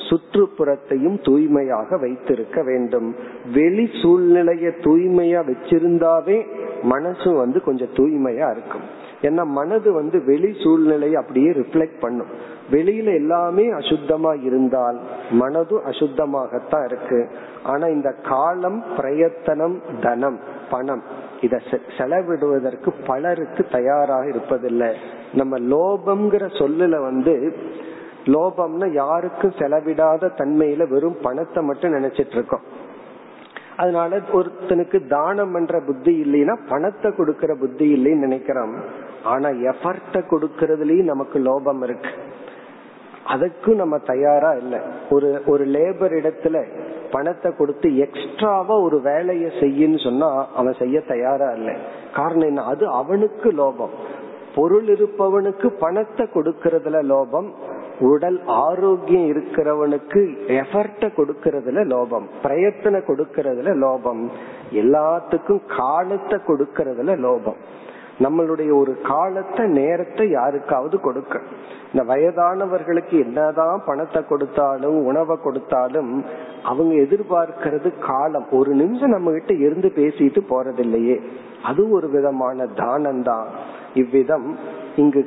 சுற்றுப்புறத்தையும் தூய்மையாக வைத்திருக்க வேண்டும். வெளி சூழ்நிலைய தூய்மையா வச்சிருந்தாவே மனசு வந்து கொஞ்சம் தூய்மையா இருக்கும். ஏன்னா மனது வந்து வெளி சூழ்நிலையை அப்படியே ரிஃப்ளெக்ட் பண்ணும். வெளியில எல்லாமே அசுத்தமா இருந்தால் மனதும் அசுத்தமாகத்தான் இருக்கு. ஆனா இந்த காலம் பிரயத்தனம் தனம் பணம் இத செலவிடுவதற்கு பலருக்கு தயாராக இருப்பதில்லை. நம்ம லோபம்ங்கிற சொல்லுல வந்து லோபம்னா யாருக்கும் செலவிடாத தன்மையில வெறும் பணத்தை மட்டும் நினைச்சிட்டு இருக்கோம் அதனால ஒருத்தனுக்கு தானம் பண்ற புத்தி இல்லைன்னா பணத்தை கொடுக்கற புத்தி இல்லைன்னு நினைக்கிறோம். ஆனா எஃபர்ட்ட கொடுக்கறதுலயும் நமக்கு லோபம் இருக்கு. அதுக்கும் நம்ம தயாரா இல்லை. ஒரு ஒரு லேபர் இடத்துல பணத்தை கொடுத்து எக்ஸ்ட்ராவா ஒரு வேலையை செய்யன்னு சொன்னா அவன் செய்ய தயாரா இல்லை. காரணம் என்ன? அது அவனுக்கு லோபம். பொருள் இருப்பவனுக்கு பணத்தை கொடுக்கறதுல லோபம் உடல் ஆரோக்கியம் இருக்கிறவனுக்கு எஃபர்ட்ட கொடுக்கறதுல லோபம் பிரயத்தனை கொடுக்கறதுல லோபம் எல்லாத்துக்கும் காலத்தை கொடுக்கறதுல லோபம். நம்மளுடைய ஒரு காலத்தை நேரத்தை யாருக்காவது கொடுக்க இந்த வயதானவர்களுக்கு என்னதான் பணத்தை கொடுத்தாலும் உணவை கொடுத்தாலும் அவங்க எதிர்பார்க்கிறது காலம். ஒரு நிமிஷம் நம்ம கிட்ட இருந்து பேசிட்டு போறதில்லையே. அது ஒரு விதமான தானம் தான் இவ்விதம் இங்கு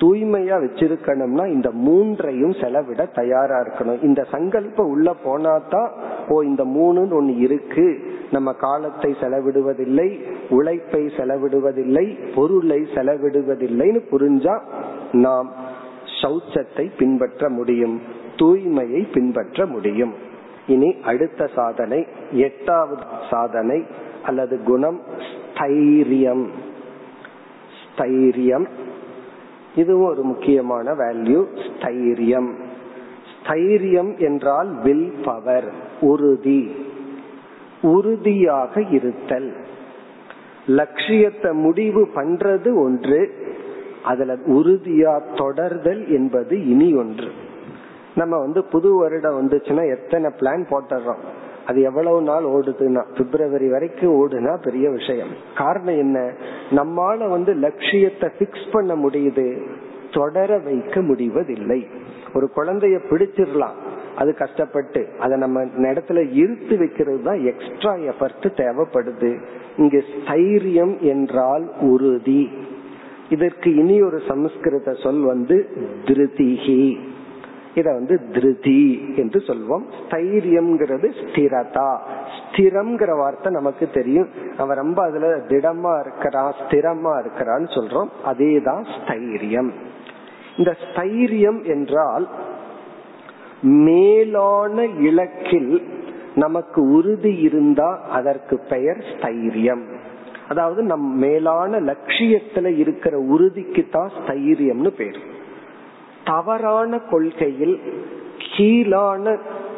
தூய்மையா வச்சிருக்கணும்னா இந்த மூன்றையும் செலவிட தயாரா இருக்கணும். இந்த சங்கல்பம் உள்ள போனாதான் ஓ இந்த மூணுன்னு ஒண்ணு இருக்கு. நம்ம காலத்தை செலவிடுவதில்லை உழைப்பை செலவிடுவதில்லை பொருளை செலவிடுவதில்லைன்னு புரிஞ்சா நாம் சௌச்சத்தை பின்பற்ற முடியும் தூய்மையை பின்பற்ற முடியும். இனி அடுத்த சாதனை எட்டாவது சாதனை அல்லது குணம் ஸ்தைரியம். ஸ்தைரியம். இதுவும் ஒரு முக்கியமான வேல்யூ ஸ்தைரியம். ஸ்தைரியம் என்றால் வில் பவர் உறுதி. உறுதியாக இருத்தல். லட்சியத்தை முடிவு பண்றது ஒன்று அதுல உறுதியா தொடர்தல் என்பது இனி ஒன்று. நம்ம வந்து புது வருடம் வந்துச்சுன்னா எத்தனை பிளான் போட்டுறோம்? அது எவ்வளவு நாள் ஓடுதுன்னா பிப்ரவரி வரைக்கும் ஓடுனா பெரிய விஷயம். காரணம் என்ன? நம்மால வந்து லட்சியத்தை பிக்ஸ் பண்ண முடியுது தொடர வைக்க முடிவதில்லை. ஒரு குழந்தைய பிடிச்சிடலாம் அது கஷ்டப்பட்டு அதை நம்ம இடத்துல இருத்து வைக்கிறது தான் எக்ஸ்ட்ரா எஃபர்ட் தேவைப்படுது. இங்க ஸ்தைரியம் என்றால் உறுதி. இதற்கு இனி ஒரு சமஸ்கிருத சொல் வந்து திருதிகி இத வந்து திருதி என்று சொல்வோம். ஸ்தைரியம்ங்கிறது ஸ்திரதா. ஸ்திரம்ங்கிற வார்த்தை நமக்கு தெரியும். அவன் ரொம்ப அதுல திடமா இருக்கிறான் ஸ்திரமா இருக்கிறான்னு சொல்றோம். அதேதான் ஸ்தைரியம். இந்த ஸ்தைரியம் என்றால் மேலான இலக்கில் நமக்கு உறுதி இருந்தா அதற்கு பெயர் ஸ்தைரியம். அதாவது நம் மேலான லட்சியத்துல இருக்கிற உறுதிக்கு தான் ஸ்தைரியம்னு பேர். தவறான கொள்கையில் கீழான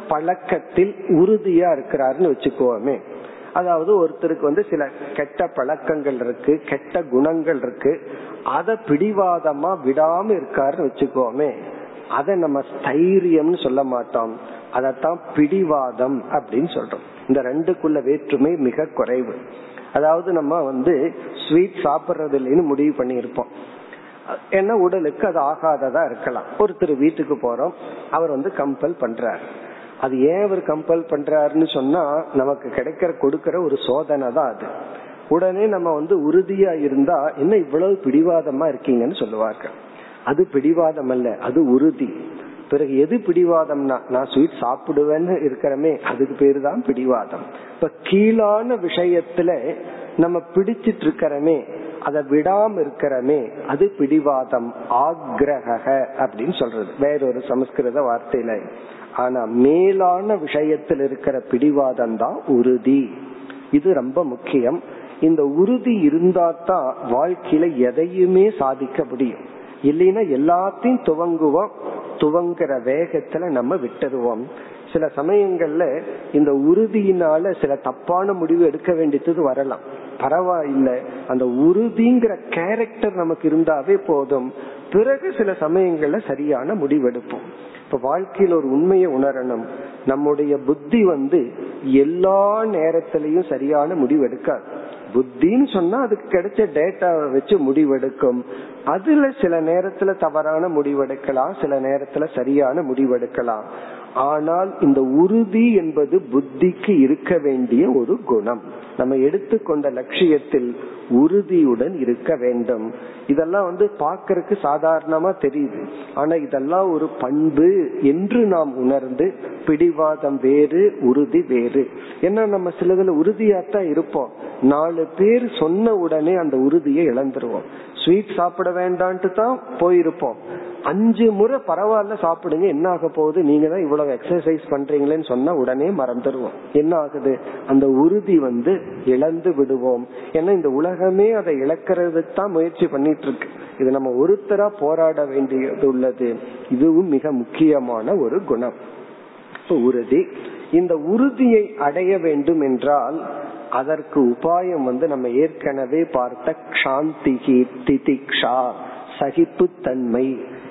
பழக்கத்தில் உறுதியா இருக்கிறாருன்னு வச்சுக்கோமே. அதாவது ஒருத்தருக்கு வந்து சில கெட்ட பழக்கங்கள் இருக்கு கெட்ட குணங்கள் இருக்கு அத பிடிவாதமா விடாம இருக்காருன்னு வச்சுக்கோமே. அத நம்ம ஸ்தைரியம்னு சொல்ல மாட்டோம். அதத்தான் பிடிவாதம் அப்படின்னு சொல்றோம். இந்த ரெண்டுக்குள்ள வேற்றுமை மிக குறைவு. அதாவது நம்ம வந்து ஸ்வீட் சாப்பிடுறது இல்லைன்னு முடிவு பண்ணியிருப்போம். ஏன்னா உடலுக்கு அது ஆகாததா இருக்கலாம். ஒருத்தர் வீட்டுக்கு போறோம். அவர் வந்து கம்பல் பண்றார். அது ஏன் அவர் கம்பல் பண்றாருன்னு சொன்னா நமக்கு கிடைக்கிற கொடுக்கிற ஒரு சோதனை தான் அது. உடனே நம்ம வந்து உறுதியா இருந்தா என்ன இவ்வளவு பிடிவாதமா இருக்கீங்கன்னு சொல்லுவார்கள். அது பிடிவாதம் அல்ல அது உறுதி. பிறகு எது பிடிவாதம்னா நான் ஸ்வீட் சாப்பிடுவேன்னு இருக்கிறமே அதுக்கு பேரு தான் பிடிவாதம். இப்ப கீழான விஷயத்துல நம்ம பிடிச்சிட்டு இருக்கிறமே அதை விடாம இருக்கிறமே அது பிடிவாதம் ஆக்ரக அப்படின்னு சொல்றது. வேறொரு சமஸ்கிருத வார்த்தையில. ஆனா மேலான விஷயத்தில் இருக்கிற பிடிவாதம் தான் உறுதி. இது ரொம்ப முக்கியம். இந்த உறுதி இருந்தா தான் வாழ்க்கையில எதையுமே சாதிக்க முடியும். இல்லைன்னா எல்லாத்தையும் துவங்குவோம். துவங்குற வேகத்துல நம்ம விட்டுருவோம். சில சமயங்கள்ல இந்த உறுதியினால சில தப்பான முடிவு எடுக்க வேண்டியது வரலாம். பரவாயில்ல. அந்த உறுதிங்கிற கேரக்டர் நமக்கு இருந்தாவே போதும். பிறகு சில சமயங்கள்ல சரியான முடிவெடுப்போம். இப்ப வாழ்க்கையில் ஒரு உண்மையை உணரணும். நம்முடைய புத்தி வந்து எல்லா நேரத்திலையும் சரியான முடிவெடுக்காது. புத்தின்னு சொன்னா அதுக்கு கிடைச்ச டேட்டாவை வச்சு முடிவெடுக்கும். அதுல சில நேரத்துல தவறான முடிவெடுக்கலாம் சில நேரத்துல சரியான முடிவெடுக்கலாம். ஆனால் இந்த உறுதி என்பது புத்திக்கு இருக்க வேண்டிய ஒரு குணம். நம்ம எடுத்துக்கொண்ட லட்சியத்தில் உறுதியுடன் இருக்க வேண்டும். இதெல்லாம் வந்து பாக்கறதுக்கு சாதாரணமா தெரியுது. ஆனா இதெல்லாம் ஒரு பண்பு என்று நாம் உணர்ந்து பிடிவாதம் வேறு உறுதி வேறு. ஏன்னா நம்ம சிலதுல உறுதியாத்தான் இருப்போம். நாலு பேர் சொன்ன உடனே அந்த உறுதியை இழந்துருவோம். ஸ்வீட் சாப்பிட வேண்டான்ட்டு தான் போயிருப்போம். அஞ்சு முறை பரவாயில்ல சாப்பிடுங்க என்ன ஆக போகுது? நீங்க தான் இவ்வளவு எக்ஸசைஸ் பண்றீங்களேன்னு சொன்னா உடனே மறந்துடுவோம். என்ன ஆகுது? அந்த உறுதி வந்து இழந்து விடுவோம். ஏன்னா இந்த உலகமே அதை இழக்கிறதுக்கு தான் முயற்சி பண்ணிட்டு இருக்கு இது நம்ம ஒருத்தரா போராட வேண்டியது உள்ளது. இதுவும் மிக முக்கியமான ஒரு குணம். உறுதி. இந்த உறுதியை அடைய வேண்டும் என்றால் அதற்கு உபாயம் வந்து நம்ம ஏற்கனவே பார்த்த சாந்திகி திதிக்ஷா சகிப்புத்தன்மை.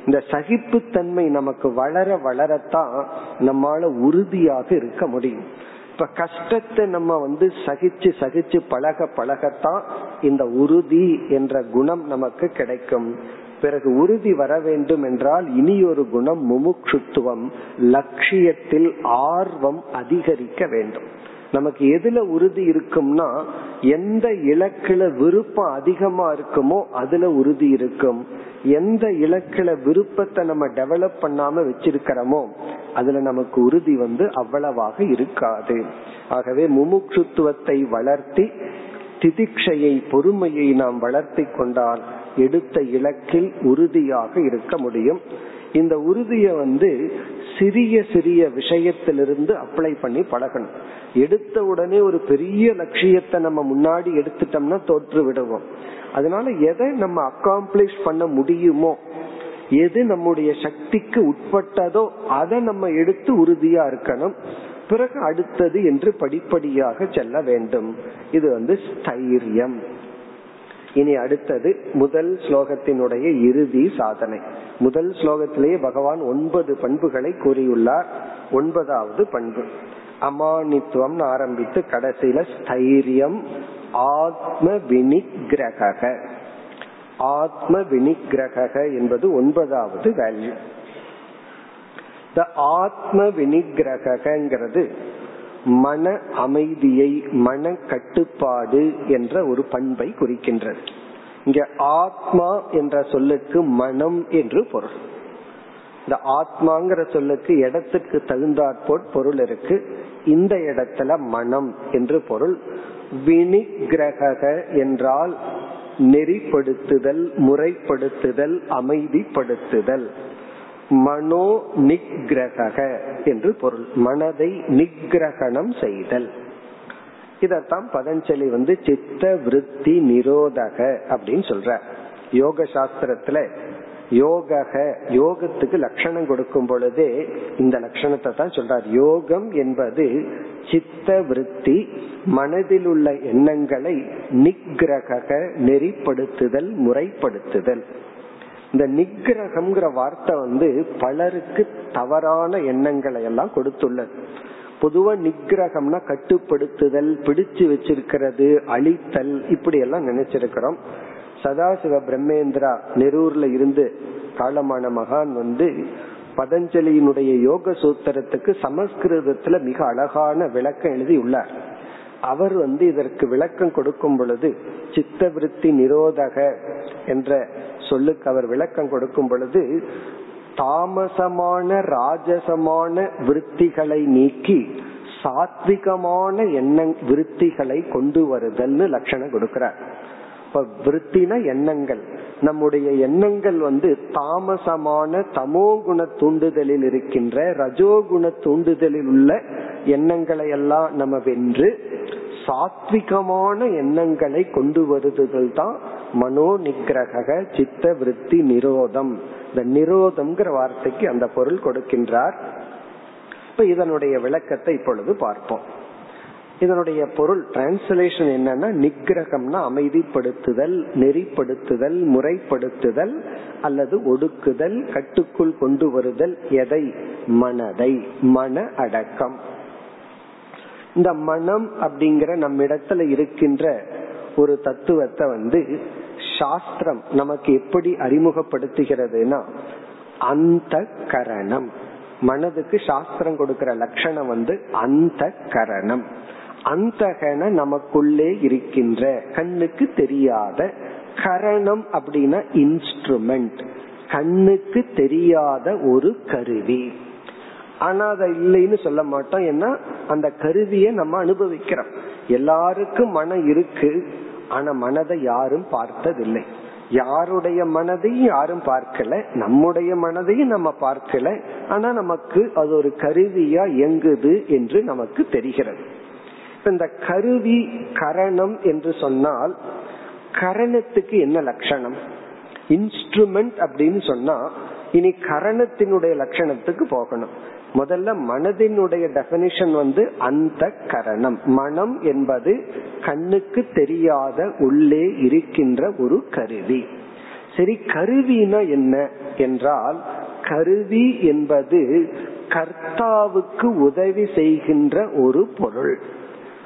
இந்த சகிப்புத்தன்மை நமக்கு வளர வளரத்தான் நம்மால உறுதியாக இருக்க முடியும். இப்ப கஷ்டத்தை நம்ம வந்து சகிச்சு சகிச்சு பழக பழகத்தான் இந்த உறுதி என்ற குணம் நமக்கு கிடைக்கும். பிறகு உறுதி வர வேண்டும் என்றால் இனி ஒரு குணம் முமுட்சுத்துவம் லட்சியத்தில் ஆர்வம் அதிகரிக்க வேண்டும். நமக்கு எதுல உறுதி இருக்கும்னா எந்த இலக்குல விருப்பம் அதிகமா இருக்குமோ அதுல உறுதி இருக்கும். எந்த இலக்குல விருப்பத்தை நம்ம டெவலப் பண்ணாம வச்சிருக்கிறோமோ அதுல நமக்கு உறுதி வந்து அவ்வளவாக இருக்காது. ஆகவே முமுட்சுத்துவத்தை வளர்த்தி திதிக்ஷையை பொறுமையை நாம் வளர்த்தி கொண்டால் எடுத்த இலக்கில் உறுதியாக இருக்க முடியும். இந்த உறுதிய வந்து சிறிய சிறிய விஷயத்திலிருந்து அப்ளை பண்ணி பழகணும். எடுத்த உடனே ஒரு பெரிய லட்சியத்தை நம்ம முன்னாடி எடுத்துட்டோம்னா தோற்று விடுவோம் அதனால எதை நம்ம அக்காம்ப்ளிஷ் பண்ண முடியுமோ எது நம்முடைய சக்திக்கு உட்பட்டதோ அதை நம்ம எடுத்து உறுதியா இருக்கணும். பிறகு அடுத்தது என்று படிப்படியாக செல்ல வேண்டும். இது வந்து ஸ்தைரியம். இனி அடுத்தது முதல் ஸ்லோகத்தினுடைய இறுதி சாதனை. முதல் ஸ்லோகத்திலேயே பகவான் ஒன்பது பண்புகளை கூறியுள்ளார். ஒன்பதாவது பண்பு. அமானித்துவம் ஆரம்பித்து கடைசியில ஸ்தைரியம் ஆத்ம வினிகிரக ஆத்ம வினிகிரக என்பது ஒன்பதாவது வேல்யூ இந்த ஆத்ம வினிகிரகிறது மன அமைதியை மன கட்டுப்பாடு என்ற ஒரு பண்பை குறிக்கின்றது. இங்க ஆத்மா என்ற சொல்லுக்கு மனம் என்று பொருள். இந்த ஆத்மாங்கிற சொல்லுக்கு இடத்துக்கு தகுந்தாற்போல் பொருள் இருக்கு. இந்த இடத்துல மனம் என்று பொருள். வினிகிரக என்றால் நெறிப்படுத்துதல் முறைப்படுத்துதல் அமைதிப்படுத்துதல். மனோ நிகிரக என்று பொருள். மனதை நிகிரகணம் செய்தல். இதத்தான் பதஞ்சலி வந்து சித்த விருத்தி நிரோதக அப்படின்னு சொல்ற. யோக சாஸ்திரத்துல யோக யோகத்துக்கு லட்சணம் கொடுக்கும் பொழுதே இந்த லட்சணத்தை தான் சொல்றார். யோகம் என்பது சித்த விருத்தி மனதில் உள்ள எண்ணங்களை நிகிரக நெறிப்படுத்துதல் முறைப்படுத்துதல். இந்த நிகிரகம்ங்கிற வார்த்தை வந்து பலருக்கு தவறான எண்ணங்களை எல்லாம் கொடுத்துள்ளது. பொதுவா நிகிரகம்னா கட்டுப்படுத்துதல் பிடிச்சு வச்சிருக்கிறது அழித்தல் இப்படி எல்லாம் நினைச்சிருக்கிறோம். சதாசிவ பிரம்மேந்திரா நெரூர்ல இருந்து காலமான மகான் வந்து பதஞ்சலியினுடைய யோக சூத்திரத்துக்கு சமஸ்கிருதத்துல மிக அழகான விளக்கம் எழுதியுள்ளார். அவர் வந்து இதற்கு விளக்கம் கொடுக்கும் பொழுது சித்த விருத்தி நிரோதக என்ற சொல்லுக்கு அவர் விளக்கம் கொடுக்கும் பொழுது தாமசமான ராஜசமான விருத்திகளை நீக்கி சாத்விகமான எண்ண விருத்திகளை கொண்டு வருதல்னு லட்சணம் கொடுக்கிறார். இப்ப விருத்தின எண்ணங்கள். நம்முடைய எண்ணங்கள் வந்து தாமசமான தமோ குண தூண்டுதலில் இருக்கின்ற ரஜோகுண தூண்டுதலில் உள்ள எண்ணங்களை எல்லாம் நம்ம வென்று சாத்விகமான எண்ணங்களை கொண்டு வருதுகள் தான் மனோ நிகிரக சித்த விருத்தி நிரோதம். இந்த நிரோதம்ங்கிற வார்த்தைக்கு அந்த பொருள் கொடுக்கின்றார். இப்ப இதனுடைய விளக்கத்தை இப்பொழுது பார்ப்போம். இதனுடைய பொருள் டிரான்ஸ்லேஷன் என்னன்னா நிகிரகம்னா அமைதிப்படுத்துதல் நெறிப்படுத்துதல் முறைப்படுத்துதல் அல்லது ஒடுக்குதல் கட்டுக்குள் கொண்டு வருதல். எதை? மனதை. மன அடக்கம். இந்த மனம் அப்படிங்கிற நம்மிடத்துல இருக்கின்ற ஒரு தத்துவத்தை வந்து சாஸ்திரம் நமக்கு எப்படி அறிமுகப்படுத்துகிறதுனா அந்த கரணம் மனதுக்கு சாஸ்திரம் கொடுக்கிற லட்சணம் வந்து அந்த கரணம் அந்தகன நமக்குள்ளே இருக்கின்ற கண்ணுக்கு தெரியாத கரணம் அப்படின்னா இன்ஸ்ட்ருமெண்ட் கண்ணுக்கு தெரியாத ஒரு கருவி. ஆனா அதை இல்லைன்னு சொல்ல மாட்டோம். ஏன்னா அந்த கருவியை நம்ம அனுபவிக்கிறோம். எல்லாருக்கும் மனம் இருக்கு. ஆனா மனதை யாரும் பார்த்ததில்லை. யாருடைய மனதையும் யாரும் பார்க்கல. நம்முடைய மனதையும் நம்ம பார்க்கல. ஆனா நமக்கு அது ஒரு கருவியா இயங்குது என்று நமக்கு தெரிகிறது. இந்த கருவி கரணம் என்று சொன்னால் கரணத்துக்கு என்ன லட்சணம்? இன்ஸ்ட்ருமெண்ட் அப்படின்னு சொன்னா இனி கரணத்தினுடைய லட்சணத்துக்கு போகணும். முதல்ல மனதினுடைய டெபினிஷன் வந்து அந்த கரணம். மனம் என்பது கண்ணுக்கு தெரியாத உள்ளே இருக்கின்ற ஒரு கருவி. சரி கருவினா என்ன என்றால் கருவி என்பது கர்த்தாவுக்கு உதவி செய்கின்ற ஒரு பொருள்.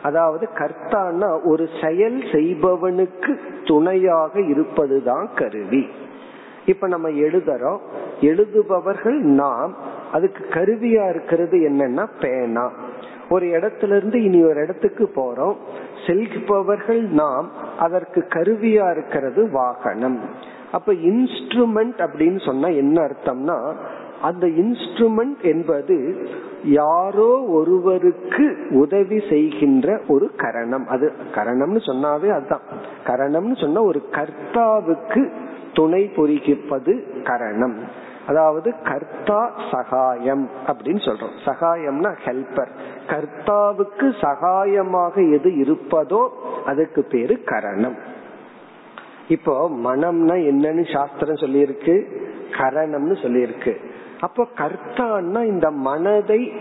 அதாவது கர்த்தான்னா ஒரு செயல் செய்பவனுக்கு துணையாக இருப்பதுதான் கருவி. இப்ப நம்ம எழுதுறோம் எழுதுபவர்கள் நாம் அதுக்கு கருவியா இருக்கிறது என்னன்னா பேனா. ஒரு இடத்துல இருந்து இனி ஒரு இடத்துக்கு போறோம் செல்பவர்கள் நாம் அதற்கு கருவியா இருக்கிறது வாகனம். அப்ப இன்ஸ்ட்ருமெண்ட் அப்படின்னு சொன்னா என்ன அர்த்தம்னா அந்த இன்ஸ்ட்ருமெண்ட் என்பது யாரோ ஒருவருக்கு உதவி செய்கின்ற ஒரு கரணம். அது கரணம்னு சொன்னாவே அதுதான். கரணம்னு சொன்னா ஒரு கர்த்தாவுக்கு துணை புரிகிப்பது கரணம். அதாவது கர்த்தா சகாயம் அப்படின்னு சொல்றோம். சகாயம்னா ஹெல்பர் கர்த்தாவுக்கு சகாயமாக எது இருப்பதோ அதுக்கு பேரு கரணம். இப்போ மனம்னா என்னன்னு சாஸ்திரம் சொல்லியிருக்கு. கரணம்னு சொல்லியிருக்கு. அப்போ கர்த்தான்னா இந்த மனதை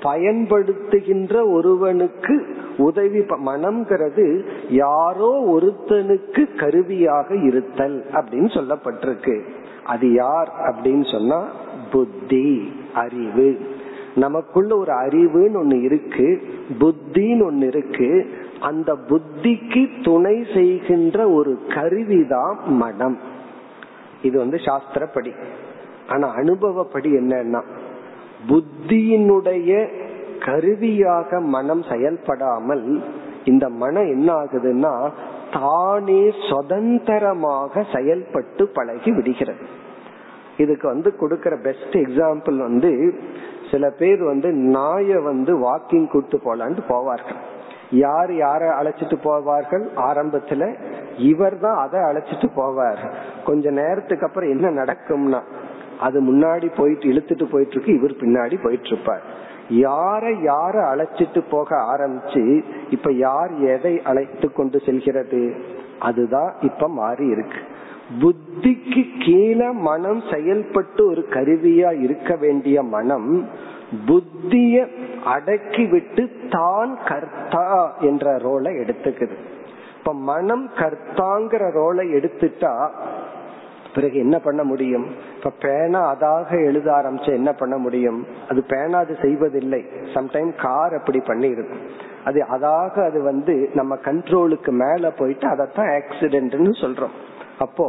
பயன்படுத்துகின்ற ஒருவனுக்கு உதவி மனம்ங்கிறது யாரோ ஒருத்தனுக்கு கருவியாக இருத்தல் அப்படின்னு சொல்லப்பட்டிருக்கு. அது யார் அப்படின்னு சொன்னா புத்தி அறிவு. நமக்குள்ள ஒரு அறிவுன்னு ஒண்ணு இருக்கு புத்தின்னு ஒண்ணு இருக்கு. அந்த புத்திக்கு துணை செய்கின்ற ஒரு கருவிதான் மனம். இது வந்து சாஸ்திரப்படி. ஆனா அனுபவப்படி என்னன்னா புத்தியினுடைய கருவியாக மனம் செயல்படாமல் இந்த மனம் என்ன ஆகுதுன்னா தானே சுதந்திரமாக செயல்பட்டு பழகி விடுகிறது. இதுக்கு வந்து கொடுக்கற பெஸ்ட் எக்ஸாம்பிள் வந்து சில பேர் வந்து நாய வந்து வாக்கிங் கூட்டு போலான்னு போவார்கள். யார் யார அழைச்சிட்டு போவார்கள்? ஆரம்பத்துல இவர் தான் அதை அழைச்சிட்டு போவார். கொஞ்ச நேரத்துக்கு அப்புறம் என்ன நடக்கும்னா அது முன்னாடி போயிட்டு இழுத்துட்டு போயிட்டு இருக்கு இவர் பின்னாடி போயிட்டு இருப்பார் யார யார அழைச்சிட்டு போக ஆரம்பிச்சு இப்ப யார் எதை அழைத்து கொண்டு செல்கிறது? அதுதான் இப்ப மாறி இருக்கு. புத்திக்கு கீழே மனம் செயல்பட்டு ஒரு கருவியா இருக்க வேண்டிய மனம் புத்திய அடக்கி விட்டு தான் கர்த்தா என்ற ரோலை எடுத்துக்குது. இப்ப மனம் கர்த்தாங்கிற ரோலை எடுத்துட்டா பிறகு என்ன பண்ண முடியும்? இப்ப பேனா அதாக எழுத ஆரம்பிச்சு என்ன பண்ண முடியும்? அது பேனா அது செய்வதில்லை. சம்டைம் கார் அப்படி பண்ணி இருக்கும் அது அதாக அது வந்து நம்ம கண்ட்ரோலுக்கு மேல போயிட்டு அதைத்தான் ஆக்சிடென்ட்னு சொல்றோம். அப்போ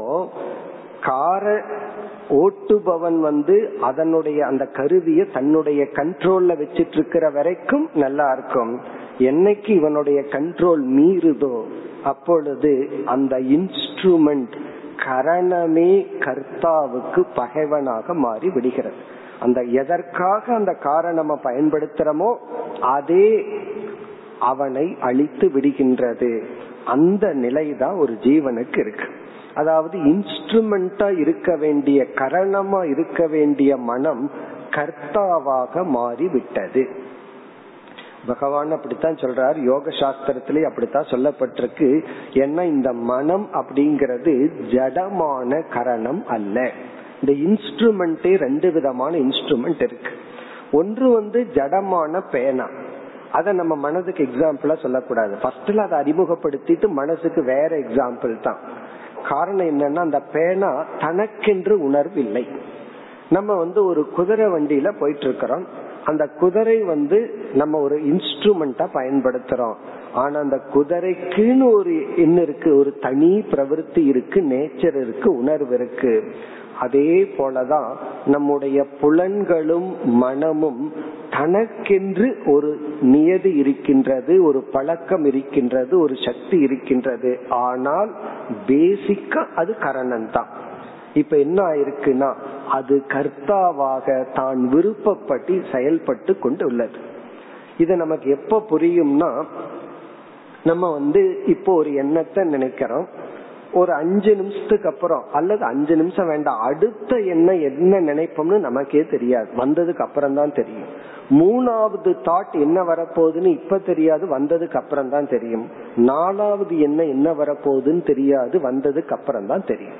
காரை ஓட்டுபவன் வந்து அதனுடைய அந்த கருவிய தன்னுடைய கண்ட்ரோல்ல வச்சிட்டு இருக்கிற வரைக்கும் நல்லா இருக்கும். என்னைக்கு இவனுடைய கண்ட்ரோல் மீறுதோ அப்பொழுது அந்த இன்ஸ்ட்ருமெண்ட் கரணமே கர்த்தாவுக்கு பகைவனாக மாறி விடுகிறது. அந்த எதற்காக அந்த காரணம் பயன்படுத்துறோமோ அதே அவனை அழித்து விடுகின்றது. அந்த நிலைதான் ஒரு ஜீவனுக்கு இருக்கு. அதாவது இன்ஸ்ட்ருமெண்டா இருக்க வேண்டிய கரணமா இருக்க வேண்டிய மனம் கர்த்தாவாக மாறி விட்டது பகவான் அப்படித்தான் சொல்றார். யோக சாஸ்திரத்திலே அப்படித்தான் சொல்லப்பட்டிருக்கு. ஏன்னா இந்த மனம் அப்படிங்கிறது ஜடமான கரணம் அல்ல. இந்த இன்ஸ்ட்ருமெண்டே ரெண்டு விதமான இன்ஸ்ட்ருமெண்ட் இருக்கு. ஒன்று வந்து ஜடமான பேனா. அதை நம்ம மனதுக்கு எக்ஸாம்பிளா சொல்லக்கூடாது. ஃபர்ஸ்ட்ல அதை அறிமுகப்படுத்திட்டு மனசுக்கு வேற எக்ஸாம்பிள் தான். காரணம் என்னன்னா அந்த பேனா தனக்கென்று உணர்வு இல்லை நம்ம வந்து ஒரு குதிரை வண்டியில போயிட்டு இருக்கிறோம். அந்த குதிரை வந்து நம்ம ஒரு இன்ஸ்ட்ருமெண்டா பயன்படுத்துறோம். ஆனா அந்த குதிரைக்குன்னு ஒரு என்ன இருக்கு ஒரு தனி பிரவருத்தி இருக்கு நேச்சர் இருக்கு உணர்வு இருக்கு. அதே போலதான் நம்முடைய புலன்களும் மனமும் தனக்கென்று ஒரு நியதி இருக்கின்றது ஒரு பழக்கம் இருக்கின்றது ஒரு சக்தி இருக்கின்றது. ஆனால் பேசிக்கா அது கரணம் தான் இப்ப என்ன ஆயிருக்குன்னா அது கர்த்தாவாக தான் விருப்பப்பட்டு செயல்பட்டு கொண்டு உள்ளது. இது நமக்கு எப்ப புரியும்னா நம்ம வந்து இப்போ ஒரு எண்ணத்தை நினைக்கிறோம். ஒரு அஞ்சு நிமிஷத்துக்கு அப்புறம் அல்லது அஞ்சு நிமிஷம் வேண்டாம் அடுத்த எண்ணம் என்ன நினைப்போம்னு நமக்கே தெரியாது. வந்ததுக்கு அப்புறம் தான் தெரியும். மூணாவது தாட் என்ன வரப்போகுதுன்னு இப்ப தெரியாது வந்ததுக்கு அப்புறம் தான் தெரியும். நாலாவது என்ன என்ன வரப்போகுதுன்னு தெரியாது வந்ததுக்கு அப்புறம் தான் தெரியும்.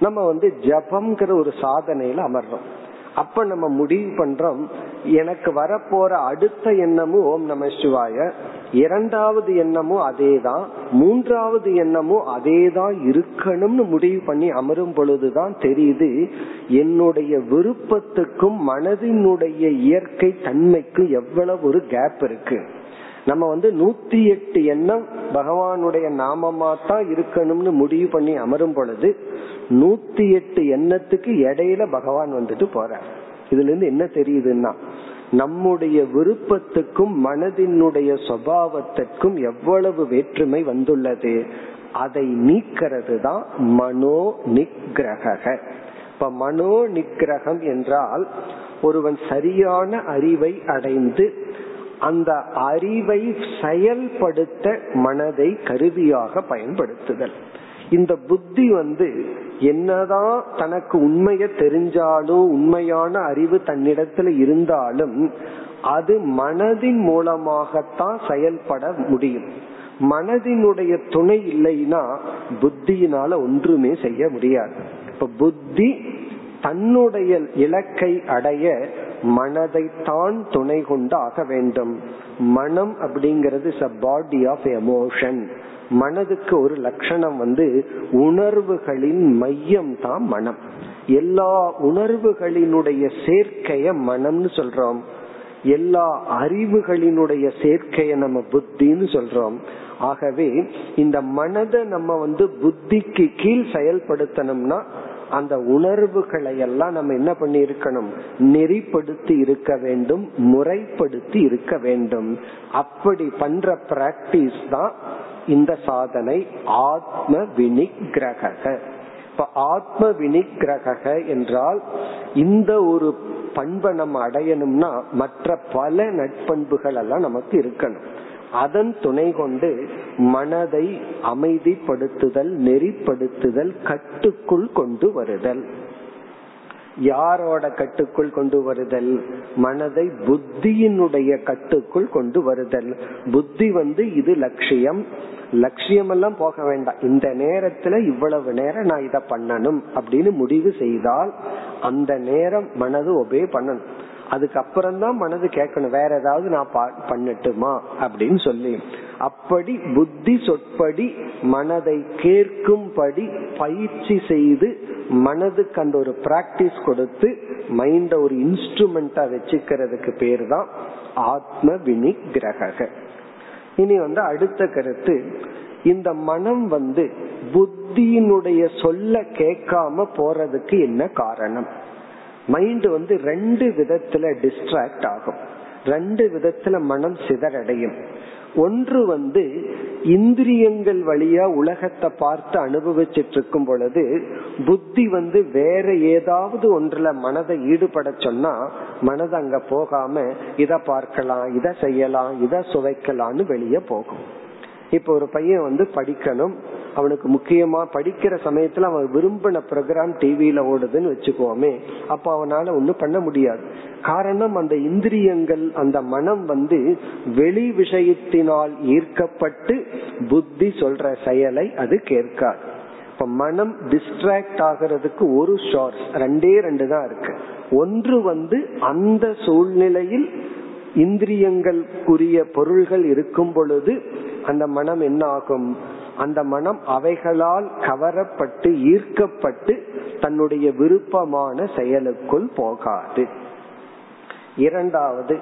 நம்ம வந்து ஜபம்ங்கிற ஒரு சாதனையில அமர்றோம். அப்ப நம்ம முடிவு பண்றோம் எனக்கு வரப்போற அடுத்த எண்ணமும் ஓம் நம சிவாய இரண்டாவது எண்ணமும் அதேதான் மூன்றாவது எண்ணமும் அதேதான் இருக்கணும்னு முடிவு பண்ணி அமரும் பொழுதுதான் தெரியுது என்னுடைய விருப்பத்துக்கும் மனதினுடைய இயற்கை தன்மைக்கும் எவ்வளவு ஒரு கேப் இருக்கு. நம்ம வந்து நூத்தி எட்டு எண்ணம் பகவானுடைய நாமமா தான் இருக்கணும்னு முடிவு பண்ணி அமரும் பொழுது நூத்தி எட்டு எண்ணத்துக்கு இடையில பகவான் வந்துட்டு போற இதுல இருந்து என்ன தெரியுதுன்னா நம்முடைய விருப்பத்துக்கும் மனதினுடைய சுவாவத்திற்கும் எவ்வளவு வேற்றுமை வந்துள்ளது அதை நீக்கிறது தான் மனோ நிகிரக இப்ப மனோ நிகிரகம் என்றால் ஒருவன் சரியான அறிவை அடைந்து அந்த அறிவை செயல்படுத்த மனதை கருவியாக பயன்படுத்துதல். இந்த புத்தி வந்து என்னதான் தனக்கு உண்மைய தெரிஞ்சாலும் உண்மையான அறிவு தன்னிடத்துல இருந்தாலும் அது மனதின் மூலமாகத்தான் செயல்பட முடியும். மனதினுடைய துணை இல்லைன்னா புத்தியினால ஒன்றுமே செய்ய முடியாது. இப்ப புத்தி தன்னுடைய இலக்கை அடைய மனதை தான் துணை கொண்டு ஆக வேண்டும். மனம் அப்படிங்கிறது பாடி ஆஃப் எமோஷன் மனதுக்கு ஒரு லட்சணம் வந்து உணர்வுகளின் மையம் தான் மனம். எல்லா உணர்வுகளினுடைய சேர்க்கைய மனம்னு சொல்றோம். எல்லா அறிவுகளினுடைய சேர்க்கைய நம்ம புத்தின்னு சொல்றோம். ஆகவே இந்த மனதை நம்ம வந்து புத்திக்கு கீழ் செயல்படுத்தணும்னா அந்த உணர்வுகளை எல்லாம் நம்ம என்ன பண்ணி இருக்கணும் நெறிப்படுத்தி இருக்க வேண்டும் முறைப்படுத்தி இருக்க வேண்டும். அப்படி பண்ற பிராக்டிஸ் தான் இந்த சாதனை ஆத்ம வினிகிரக இப்ப ஆத்ம வினிகிரக என்றால் இந்த ஒரு பண்பை நம்ம அடையணும்னா மற்ற பல நட்பண்புகள் எல்லாம் நமக்கு இருக்கணும். அதன் துணை கொண்டு மனதை அமைதிப்படுத்துதல் நெறிப்படுத்துதல் கட்டுக்குள் கொண்டு வருதல். யாரோட கட்டுக்குள் கொண்டு வருதல்? மனதை புத்தியினுடைய கட்டுக்குள் கொண்டு வருதல். புத்தி வந்து இது லட்சியம் லட்சியம் எல்லாம் போக வேண்டாம். இந்த நேரத்துல இவ்வளவு நேரம் நான் இதை பண்ணணும் அப்படின்னு முடிவு செய்தால் அந்த நேரம் மனது ஒபே பண்ணணும். அதுக்கப்புறம் தான் மனது கேட்கணும் வேற ஏதாவது நான் பண்ணட்டுமா அப்படின்னு சொல்லி. அப்படி புத்தி சொற்படி மனதை கேட்கும்படி பயிற்சி செய்து மனதுக்கு அந்த ஒரு பிராக்டிஸ் கொடுத்து மைண்ட ஒரு இன்ஸ்ட்ருமெண்டா வச்சுக்கிறதுக்கு பேர் தான் ஆத்ம வினிகிரக இனி வந்து அடுத்த கருத்து இந்த மனம் வந்து புத்தியினுடைய சொல்ல கேட்காம போறதுக்கு என்ன காரணம்? மைண்ட் வந்து ரெண்டு விதத்துல டிஸ்ட்ராக்ட் ஆகும். ரெண்டு விதத்துல மனம் சிதறடையும். ஒன்று வந்து இந்திரியங்கள் வழியா உலகத்தை பார்த்து அனுபவிச்சுட்டு இருக்கும் பொழுது புத்தி வந்து வேற ஏதாவது ஒன்றுல மனதை ஈடுபட சொன்னா மனது அங்க போகாம இத பார்க்கலாம் இத செய்யலாம் இத சுவைக்கலாம்னு வெளியே போகும். இப்ப ஒரு பையன் வந்து படிக்கணும் அவனுக்கு முக்கியமா படிக்கிற சமயத்துல அவன் விரும்பின ப்ரோக்ராம் டிவியில ஓடுதுன்னு வச்சுக்கோமே அப்ப அவனால ஒண்ணும் பண்ண முடியாது. காரணம் அந்த இந்திரியங்கள் அந்த மனம் வந்து வெளி விஷயத்தினால் ஈர்க்கப்பட்டு புத்தி சொல்ற செயலை அது கேட்காது. இப்ப மனம் டிஸ்ட்ராக்ட் ஆகிறதுக்கு ஒரு ஷார்ட்ஸ் ரெண்டே ரெண்டு தான் இருக்கு. ஒன்று வந்து அந்த சூழ்நிலையில் இந்திரியங்களுக்குரிய பொருள்கள் இருக்கும் பொழுது அந்த மனம் என்ன ஆகும்? அந்த மனம் அவைகளால் கவரப்பட்டு ஈர்க்கப்பட்டு தன்னுடைய விருப்பமான செயலுக்குள் போகாது. இரண்டாவது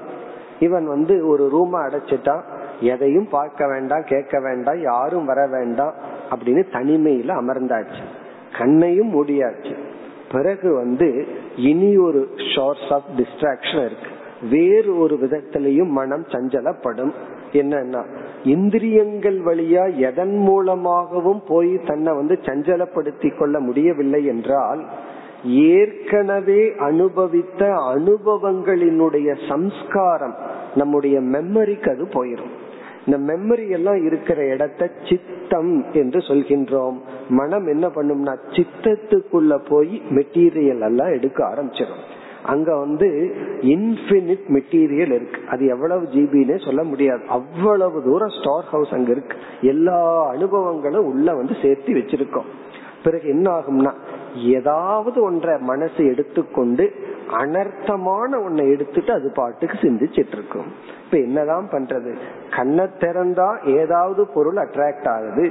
இவன் வந்து ஒரு ரூம அடைச்சிட்டான் எதையும் பார்க்க வேண்டாம் கேட்க வேண்டாம் யாரும் வர வேண்டாம் அப்படின்னு தனிமையில அமர்ந்தாச்சு. கண்ணையும் மூடியாச்சு. பிறகு வந்து இனி ஒரு ஷோர்ஸ் ஆஃப் டிஸ்ட்ராக்ஷன் இருக்கு. வேறு ஒரு விதத்திலையும் மனம் சஞ்சலப்படும். என்னன்னா இந்திரியங்கள் வழியா எதன் மூலமாகவும் போய் தன்னை வந்து சஞ்சலப்படுத்தி கொள்ள முடியவில்லை என்றால் ஏற்கனவே அனுபவித்த அனுபவங்களினுடைய சம்ஸ்காரம் நம்முடைய மெமரிக்கு அது போயிடும் இந்த மெமரி எல்லாம் இருக்கிற இடத்த சித்தம் என்று சொல்கின்றோம். மனம் என்ன பண்ணும்னா சித்தத்துக்குள்ள போய் மெட்டீரியல் எல்லாம் எடுக்க ஆரம்பிச்சிடும் அங்க வந்து இன்பினிட் மெட்டீரியல் இருக்கு. அது எவ்வளவு ஜிபின்னு சொல்ல முடியாது. அவ்வளவு தூரம் ஸ்டார் ஹவுஸ் அங்க இருக்கு. எல்லா அனுபவங்களும் உள்ள வந்து சேர்த்து வச்சிருக்கோம். பிறகு என்ன ஆகும்னா ஏதாவது ஒன்றை மனசு எடுத்துக்கொண்டு அனர்த்தமான ஒன்னை எடுத்துட்டு அது பாட்டுக்கு சிந்திச்சிட்டு இருக்கும் இப்ப என்னதான் பண்றது? கண்ணை திறந்தா ஏதாவது பொருள் அட்ராக்ட் ஆகுது.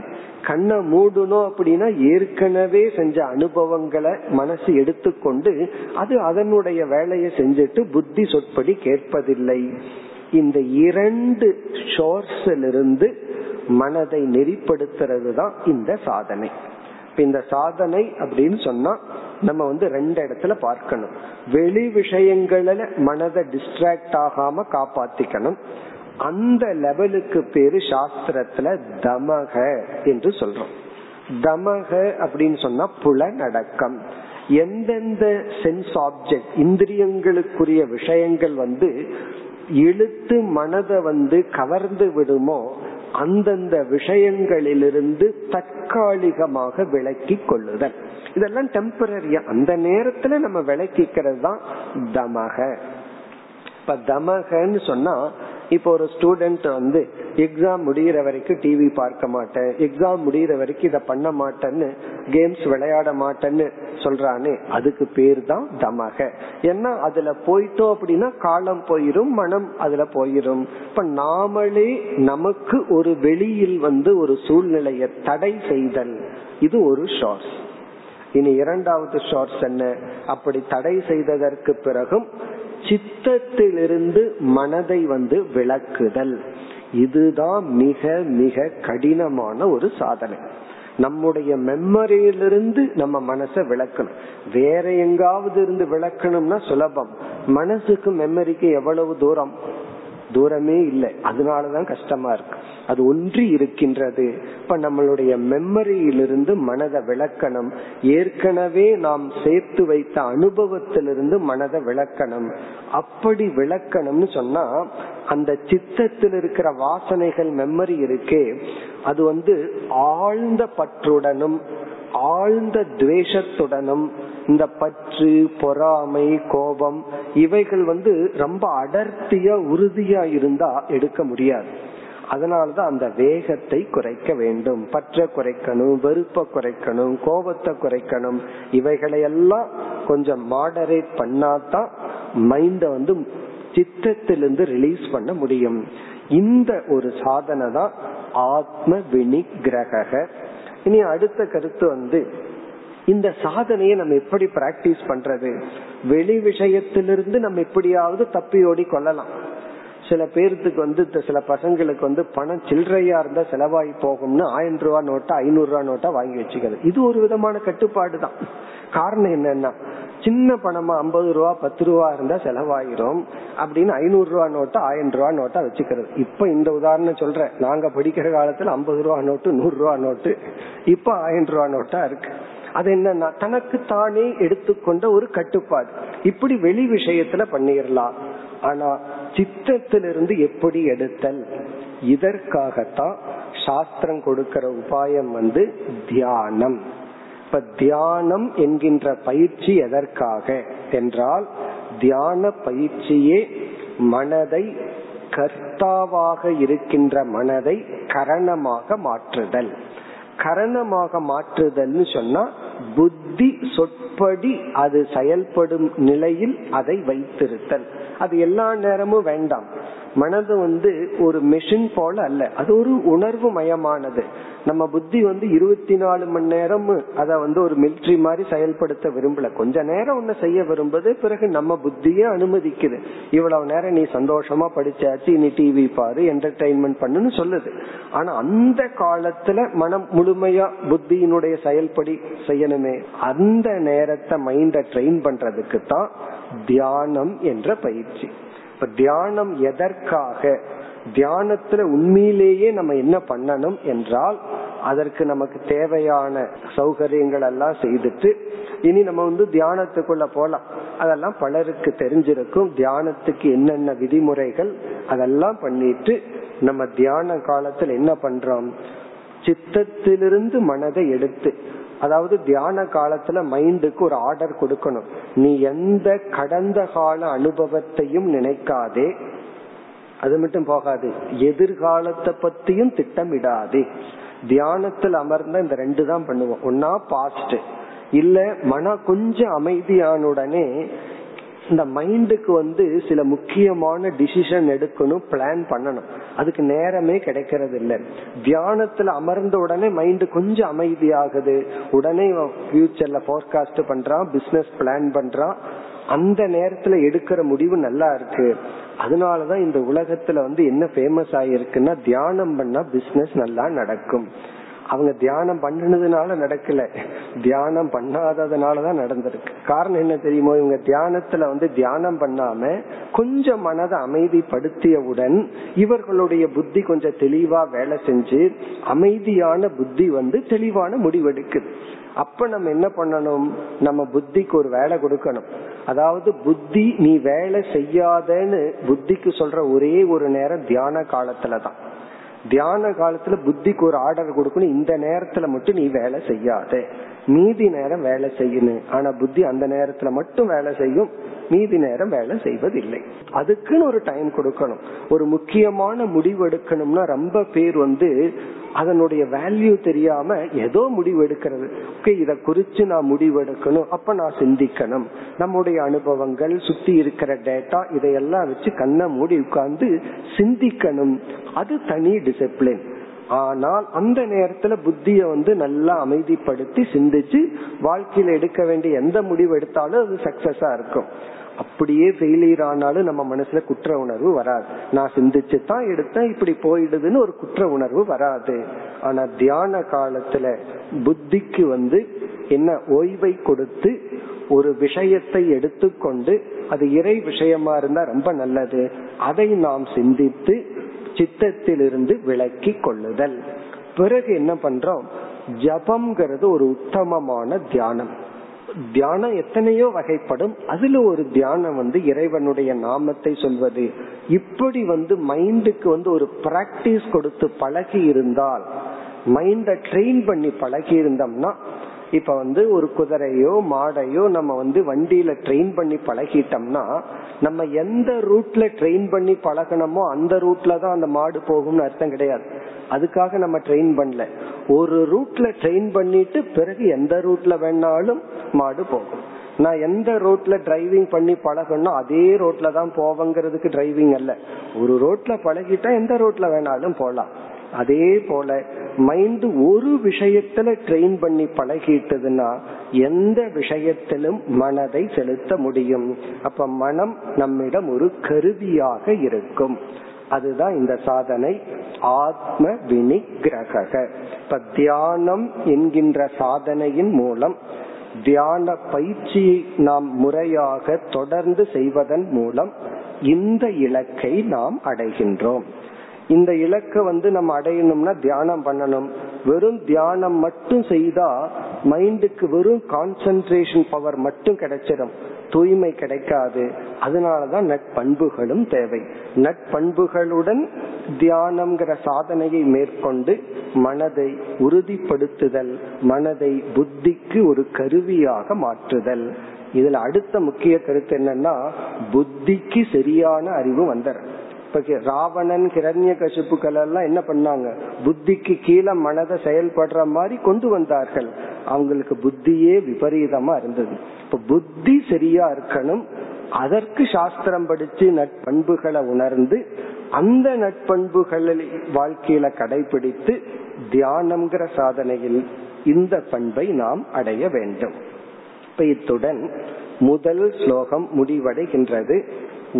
கண்ணை மூடணும் அப்படின்னா ஏற்கனவே செஞ்ச அனுபவங்களை மனசு எடுத்துக்கொண்டு அது அதனுடைய வேலையை செஞ்சுட்டு புத்தி சொற்படி கேட்பதில்லை. இந்த இரண்டு ஷோர்ஸிலிருந்து மனதை நெறிப்படுத்துறது தான் இந்த சாதனை. இந்த சாதனை அப்படின்னு சொன்னா நம்ம வந்து ரெண்டு இடத்துல பார்க்கணும். வெளி விஷயங்கள மனதை டிஸ்ட்ராக்ட் ஆகாம காப்பாத்திக்கணும். அந்த லெவலுக்கு பேரு சாஸ்திரத்துல தமக என்று சொல்றோம். தமக அப்படின்னு சொன்னா புலநடக்கம் எந்தெந்த சென்ஸ் ஆப்ஜெக்ட் இந்திரியங்களுக்குரிய விஷயங்கள் வந்து இழுத்து மனதை வந்து கவர்ந்து விடுமோ அந்தந்த விஷயங்களிலிருந்து தற்காலிகமாக விளக்கி கொள்ளுதல். இதெல்லாம் டெம்பரரியா அந்த நேரத்துல நம்ம விளக்கிக்கிறது தான் தமக. இப்ப தமகன்னு சொன்னா இப்போ ஒரு ஸ்டூடெண்ட் வந்து எக்ஸாம் முடிகிற வரைக்கும் டிவி பார்க்க மாட்டேன். எக்ஸாம் முடிகிற வரைக்கும் இதை பண்ண மாட்டேன்னு கேம்ஸ் விளையாட மாட்டேன்னு சொல்றானே அதுக்கு பேர் தான் தமக. ஏன்னா அதுல போயிட்டோம் அப்படின்னா காலம் போயிரும் மனம் அதுல போயிரும். இப்ப நாமளே நமக்கு ஒரு வெளியில் வந்து ஒரு சூழ்நிலையை தடை செய்தல் இது ஒரு ஷார்ட்ஸ் இனி இரண்டாவது ஷார்ட்ஸ் என்ன? அப்படி தடை செய்ததற்கு பிறகும் சித்தத்திலிருந்து மனதை வந்து விளக்குதல். இதுதான் மிக மிக கடினமான ஒரு சாதனை. நம்முடைய மெமரியிலிருந்து நம்ம மனசை விளக்கணும். வேற எங்காவது இருந்து விளக்கணும்னா சுலபம். மனசுக்கு மெமரிக்கு எவ்வளவு தூரம்? தூரமே இல்லை. அதனாலதான் கஷ்டமா இருக்கு. அது ஒன்றி இருக்கின்றது. இப்ப நம்மளுடைய மெமரியிலிருந்து மனதை விளக்கணும். ஏற்கனவே நாம் சேர்த்து வைத்த அனுபவத்திலிருந்து மனதை விளக்கணும். அப்படி விளக்கணும்னு சொன்னா அந்த சித்தத்தில் இருக்கிற வாசனைகள் மெமரி இருக்கே. அது வந்து ஆழ்ந்த பற்றுடனும் ஆழ்ந்த துவேஷத்துடனும் இந்த பற்று பொறாமை கோபம் இவைகள் வந்து ரொம்ப அடர்த்தியா உறுதியா இருந்தா எடுக்க முடியாது. அதனாலதான் அந்த வேகத்தை குறைக்க வேண்டும். பற்ற குறைக்கணும் வெறுப்ப குறைக்கணும் கோபத்தை குறைக்கணும். இவைகளையெல்லாம் கொஞ்சம் மாடரேட் பண்ணாதான் மைண்ட வந்து சித்தத்திலிருந்து ரிலீஸ் பண்ண முடியும். இந்த ஒரு சாதனை தான் ஆத்ம வினிகிரக இனி அடுத்த கருத்து வந்து இந்த சாதனையை நம்ம எப்படி பிராக்டிஸ் பண்றது? வெளி விஷயத்திலிருந்து நம்ம எப்படியாவது தப்பியோடி கொள்ளலாம் சில பேர்த்துக்கு வந்து சில பசங்களுக்கு வந்து பணம் சில்லறையா இருந்தா செலவாகி போகும்னு ஆயிரம் ரூபா நோட்டா ஐநூறு ரூபா நோட்டா வாங்கி வச்சுக்கிறது. இது ஒரு விதமான கட்டுப்பாடு தான். காரணம் என்னன்னா சின்ன பணமா ஐம்பது ரூபா பத்து ரூபா இருந்தா செலவாயிரும். அப்படின்னு ஐநூறு ரூபா நோட்டா ஆயிரம் ரூபா நோட்டா வச்சுக்கிறது. இப்ப இந்த உதாரணம் சொல்றேன். நாங்க படிக்கிற காலத்துல ஐம்பது ரூபா நோட்டு நூறு ரூபா நோட்டு. இப்ப ஆயிரம் ரூபா நோட்டா இருக்கு. அது என்னன்னா தனக்கு தானே எடுத்துக்கொண்ட ஒரு கட்டுப்பாடு. இப்படி வெளி விஷயத்துல பண்ணிடலாம் ஆனா சித்தத்திலிருந்து எப்படி எடுத்தல்? இதற்காகத்தான் சாஸ்திரம் கொடுக்கிற உபாயம் வந்து தியானம். இப்ப தியானம் என்கின்ற பயிற்சி எதற்காக என்றால் தியான பயிற்சியே மனதை கர்த்தாவாக இருக்கின்ற மனதை கரணமாக மாற்றுதல். கரணமாக மாற்றுதல்னு சொன்னா புத்தி சொற்படி அது செயல்படும் நிலையில் அதை வைத்திருத்தல். அது எல்லா நேரமும் வேண்டாம். மனது வந்து ஒரு மெஷின் போல அல்ல. அது ஒரு உணர்வு மயமானது. நம்ம புத்தி வந்து இருபத்தி நாலு மணி நேரம் அத வந்து ஒரு மிலிட்ரி மாதிரி செயல்படுத்த விரும்பல. கொஞ்ச நேரம் ஒன்னு செய்ய விரும்புது பிறகு நம்ம புத்தியே அனுமதிக்குது. இவ்வளவு நேரம் நீ சந்தோஷமா படிச்சாச்சு நீ டிவி பாரு என்டர்டைன்மெண்ட் பண்ணுன்னு சொல்லுது. ஆனா அந்த காலத்துல மனம் முழுமையா புத்தியினுடைய செயல்படி செய்யணுமே. அந்த நேரத்தை மைண்ட ட்ரெயின் பண்றதுக்கு தான் தியானம் என்ற பயிற்சி. இப்ப தியானம் எதற்காக? தியானத்துல உண்மையிலேயே நம்ம என்ன பண்ணணும் என்றால் அதற்கு நமக்கு தேவையான சௌகரியங்கள் எல்லாம் செய்துட்டு இனி நம்ம வந்து தியானத்துக்குள்ள போலாம். அதெல்லாம் பலருக்கு தெரிஞ்சிருக்கும். தியானத்துக்கு என்னென்ன விதிமுறைகள் அதெல்லாம் பண்ணிட்டு நம்ம தியான காலத்துல என்ன பண்றோம்? சித்தத்திலிருந்து மனதை எடுத்து அதாவது தியான காலத்துல மைண்டுக்கு ஒரு ஆர்டர் கொடுக்கணும். நீ எந்த கடந்த கால அனுபவத்தையும் நினைக்காதே. அது மட்டும் போகாது. எதிர்காலத்தை பத்தியும் திட்டமிடாதே. தியானத்தில் அமர்ந்த இந்த ரெண்டு தான் பண்ணுவோம். ஒன்னா பாஸ்ட் இல்ல மன கொஞ்சம் அமைதியான உடனே இந்த மைண்டுக்கு வந்து சில முக்கியமான டிசிஷன் எடுக்கணும் பிளான் பண்ணணும். அதுக்கு நேரமே கிடைக்கிறது இல்லை தியானத்துல அமர்ந்த உடனே மைண்டு கொஞ்சம் அமைதியாகுது. உடனே ஃபியூச்சர்ல போர்காஸ்ட் பண்றான் பிசினஸ் பிளான் பண்றான். அந்த நேரத்துல எடுக்கிற முடிவு நல்லா இருக்கு. அதனாலதான் இந்த உலகத்துல வந்து என்ன ஃபேமஸ் ஆயிருக்குன்னா தியானம் பண்ணா பிசினஸ் நல்லா நடக்கும். அவங்க தியானம் பண்ணினதுனால நடக்கல. தியானம் பண்ணாததுனாலதான் நடந்திருக்கு. காரணம் என்ன தெரியுமோ இவங்க தியானத்துல வந்து தியானம் பண்ணாம கொஞ்சம் மனதை அமைதிப்படுத்தியவுடன் இவர்களுடைய புத்தி கொஞ்சம் தெளிவா வேலை செஞ்சு அமைதியான புத்தி வந்து தெளிவான முடிவெடுக்குது அப்ப நம்ம என்ன பண்ணணும்? நம்ம புத்திக்கு ஒரு வேலை கொடுக்கணும். அதாவது புத்தி நீ வேலை செய்யாதன்னு புத்திக்கு சொல்ற ஒரே ஒரு நேரம் தியான காலத்துலதான். தியான காலத்துல புத்திக்கு ஒரு ஆர்டர் கொடுக்கணும். இந்த நேரத்துல மட்டும் நீ வேலை செய்யாத. மீதி நேரம் வேலை செய்யணும் ஆனா புத்தி அந்த நேரத்துல மட்டும் வேலை செய்யும். மீதி நேரம் வேலை செய்வதில்லை. அதுக்குன்னு ஒரு டைம் கொடுக்கணும். ஒரு முக்கியமான முடிவு எடுக்கணும்னா ரொம்ப பேர் வந்து அதனுடைய வேல்யூ தெரியாம ஏதோ முடிவு எடுக்கிறது. ஓகே இதை குறிச்சு நான் முடிவு எடுக்கணும். அப்ப நான் சிந்திக்கணும். நம்முடைய அனுபவங்கள் சுத்தி இருக்கிற டேட்டா இதையெல்லாம் வச்சு கண்ணை மூடி உட்கார்ந்து சிந்திக்கணும். அது தனி டிசிப்ளின் ஆனால் அந்த நேரத்துல புத்திய வந்து நல்லா அமைதிப்படுத்தி சிந்திச்சு வாழ்க்கையில எடுக்க வேண்டிய எந்த முடிவு எடுத்தாலும் அது சக்சஸா இருக்கும். அப்படியே ஃபெயிலியர் ஆனாலும் நம்ம மனசுல குற்ற உணர்வு வராது. நான் சிந்திச்சு தான் எடுத்தேன் இப்படி போயிடுதுன்னு ஒரு குற்ற உணர்வு வராது. ஆனா தியான காலத்துல புத்திக்கு வந்து என்ன ஓய்வை கொடுத்து ஒரு விஷயத்தை எடுத்துக்கொண்டு அது இறை விஷயமா இருந்தா ரொம்ப நல்லது. அதை நாம் சிந்தித்து சித்தத்திலிருந்து விலக்கி கொள்ளுதல். பிறகு என்ன பண்றோம்? ஜபம்ங்கிறது ஒரு உத்தமமான தியானம். தியானம் எத்தனையோ வகைப்படும். அதுல ஒரு தியானம் வந்து இறைவனுடைய நாமத்தை சொல்வது. இப்படி வந்து மைண்டுக்கு வந்து ஒரு பிராக்டிஸ் கொடுத்து பழகி இருந்தால் மைண்ட ட்ரெயின் பண்ணி பழகி இருந்தோம்னா இப்ப வந்து ஒரு குதிரையோ மாடையோ நம்ம வந்து வண்டியில ட்ரெயின் பண்ணி பழகிட்டோம்னா நம்ம எந்த ரூட்ல ட்ரெயின் பண்ணி பழகணுமோ அந்த ரூட்ல தான் அந்த மாடு போகும்னு அர்த்தம் கிடையாது. அதுக்காக நம்ம ட்ரெயின் பண்ணல. ஒரு ரூட்ல ட்ரெயின் பண்ணிட்டு பிறகு எந்த ரூட்ல வேணாலும் மாடு போகும். நான் எந்த ரோட்ல டிரைவிங் பண்ணி பழகணும் அதே ரோட்ல தான் போவங்கிறதுக்கு டிரைவிங் அல்ல. ஒரு ரோட்ல பழகிட்டா எந்த ரோட்ல வேணாலும் போலாம். அதே போல மைண்ட் ஒரு விஷயத்துல ட்ரெயின் பண்ணி பழகிட்டதுன்னா எந்த விஷயத்திலும் மனதை செலுத்த முடியும். அப்ப மனம் நம்மிடம் ஒரு கருவியாக இருக்கும். அதுதான் இந்த சாதனை. ஆத்ம வினிகிரக இப்ப தியானம் என்கின்ற சாதனையின் மூலம் தியான பயிற்சியை நாம் முறையாக தொடர்ந்து செய்வதன் மூலம் இந்த இலக்கை நாம் அடைகின்றோம். இந்த இலக்கை வந்து நம்ம அடையணும்னா தியானம் பண்ணணும். வெறும் தியானம் மட்டும் செய்தா மைண்டுக்கு வெறும் கான்சென்ட்ரேஷன் பவர் மட்டும் கிடைச்சிடும் தூய்மை கிடைக்காது. அதனாலதான் நட்பண்புகளும் தேவை. நட்பண்புகளுடன் தியானம்ங்கிற சாதனையை மேற்கொண்டு மனதை உறுதிப்படுத்துதல் மனதை புத்திக்கு ஒரு கருவியாக மாற்றுதல். இதுல அடுத்த முக்கிய கருத்து என்னன்னா புத்திக்கு சரியான அறிவு வந்துடும் இப்ப ராவணன் கிரண்ய கசிப்புகள் எல்லாம் என்ன பண்ணாங்க? புத்திக்கு கீழே மனதை செயல்படுற மாதிரி கொண்டு வந்தார்கள். அவங்களுக்கு புத்தியே விபரீதமா இருந்தது. இப்ப புத்தி சரியா இருக்கணும். அதற்கு சாஸ்திரம் படிச்சு நட்பண்புகளை உணர்ந்து அந்த நட்பண்புகளை வாழ்க்கையில கடைபிடித்து தியானம்ங்கிற சாதனையில் இந்த பண்பை நாம் அடைய வேண்டும். இப்ப இத்துடன் முதல் ஸ்லோகம் முடிவடைகின்றது.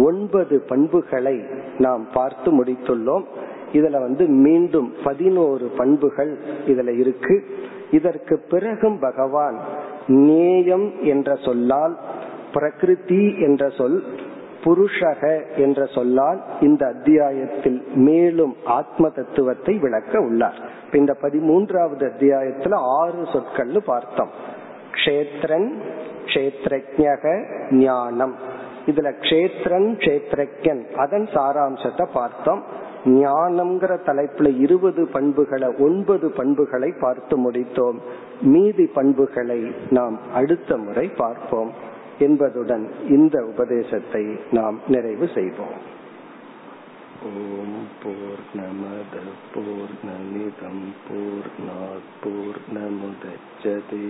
ஒன்பது பண்புகளை நாம் பார்த்து முடித்துள்ளோம். இதுல வந்து மீண்டும் பதினோரு பண்புகள் இதுல இருக்கு. இதற்கு பிறகும் பகவான் நேயம் என்ற சொல்லால் பிரகிருதி என்ற சொல் புருஷக என்ற சொல்லால் இந்த அத்தியாயத்தில் மேலும் ஆத்ம தத்துவத்தை விளக்க உள்ளார். இந்த பதிமூன்றாவது அத்தியாயத்துல ஆறு சொற்கள்னு பார்த்தோம். கஷேத்திரன் கஷேத்ரஜக ஞானம். இதுல கஷேத்திரன் கஷேத்ரஜன் அதன் சாராம்சத்தை பார்த்தோம். ஞானம்ங்கிற தலைப்புல இருபது பண்புகளை ஒன்பது பண்புகளை பார்த்து முடித்தோம். மீதி பண்புகளை நாம் அடுத்த முறை பார்ப்போம் என்பதுடன் இந்த உபதேசத்தை நாம் நிறைவு செய்வோம். ஓம் போர் நமத போர் நமிதம் போர் போர் நமுதச்சதே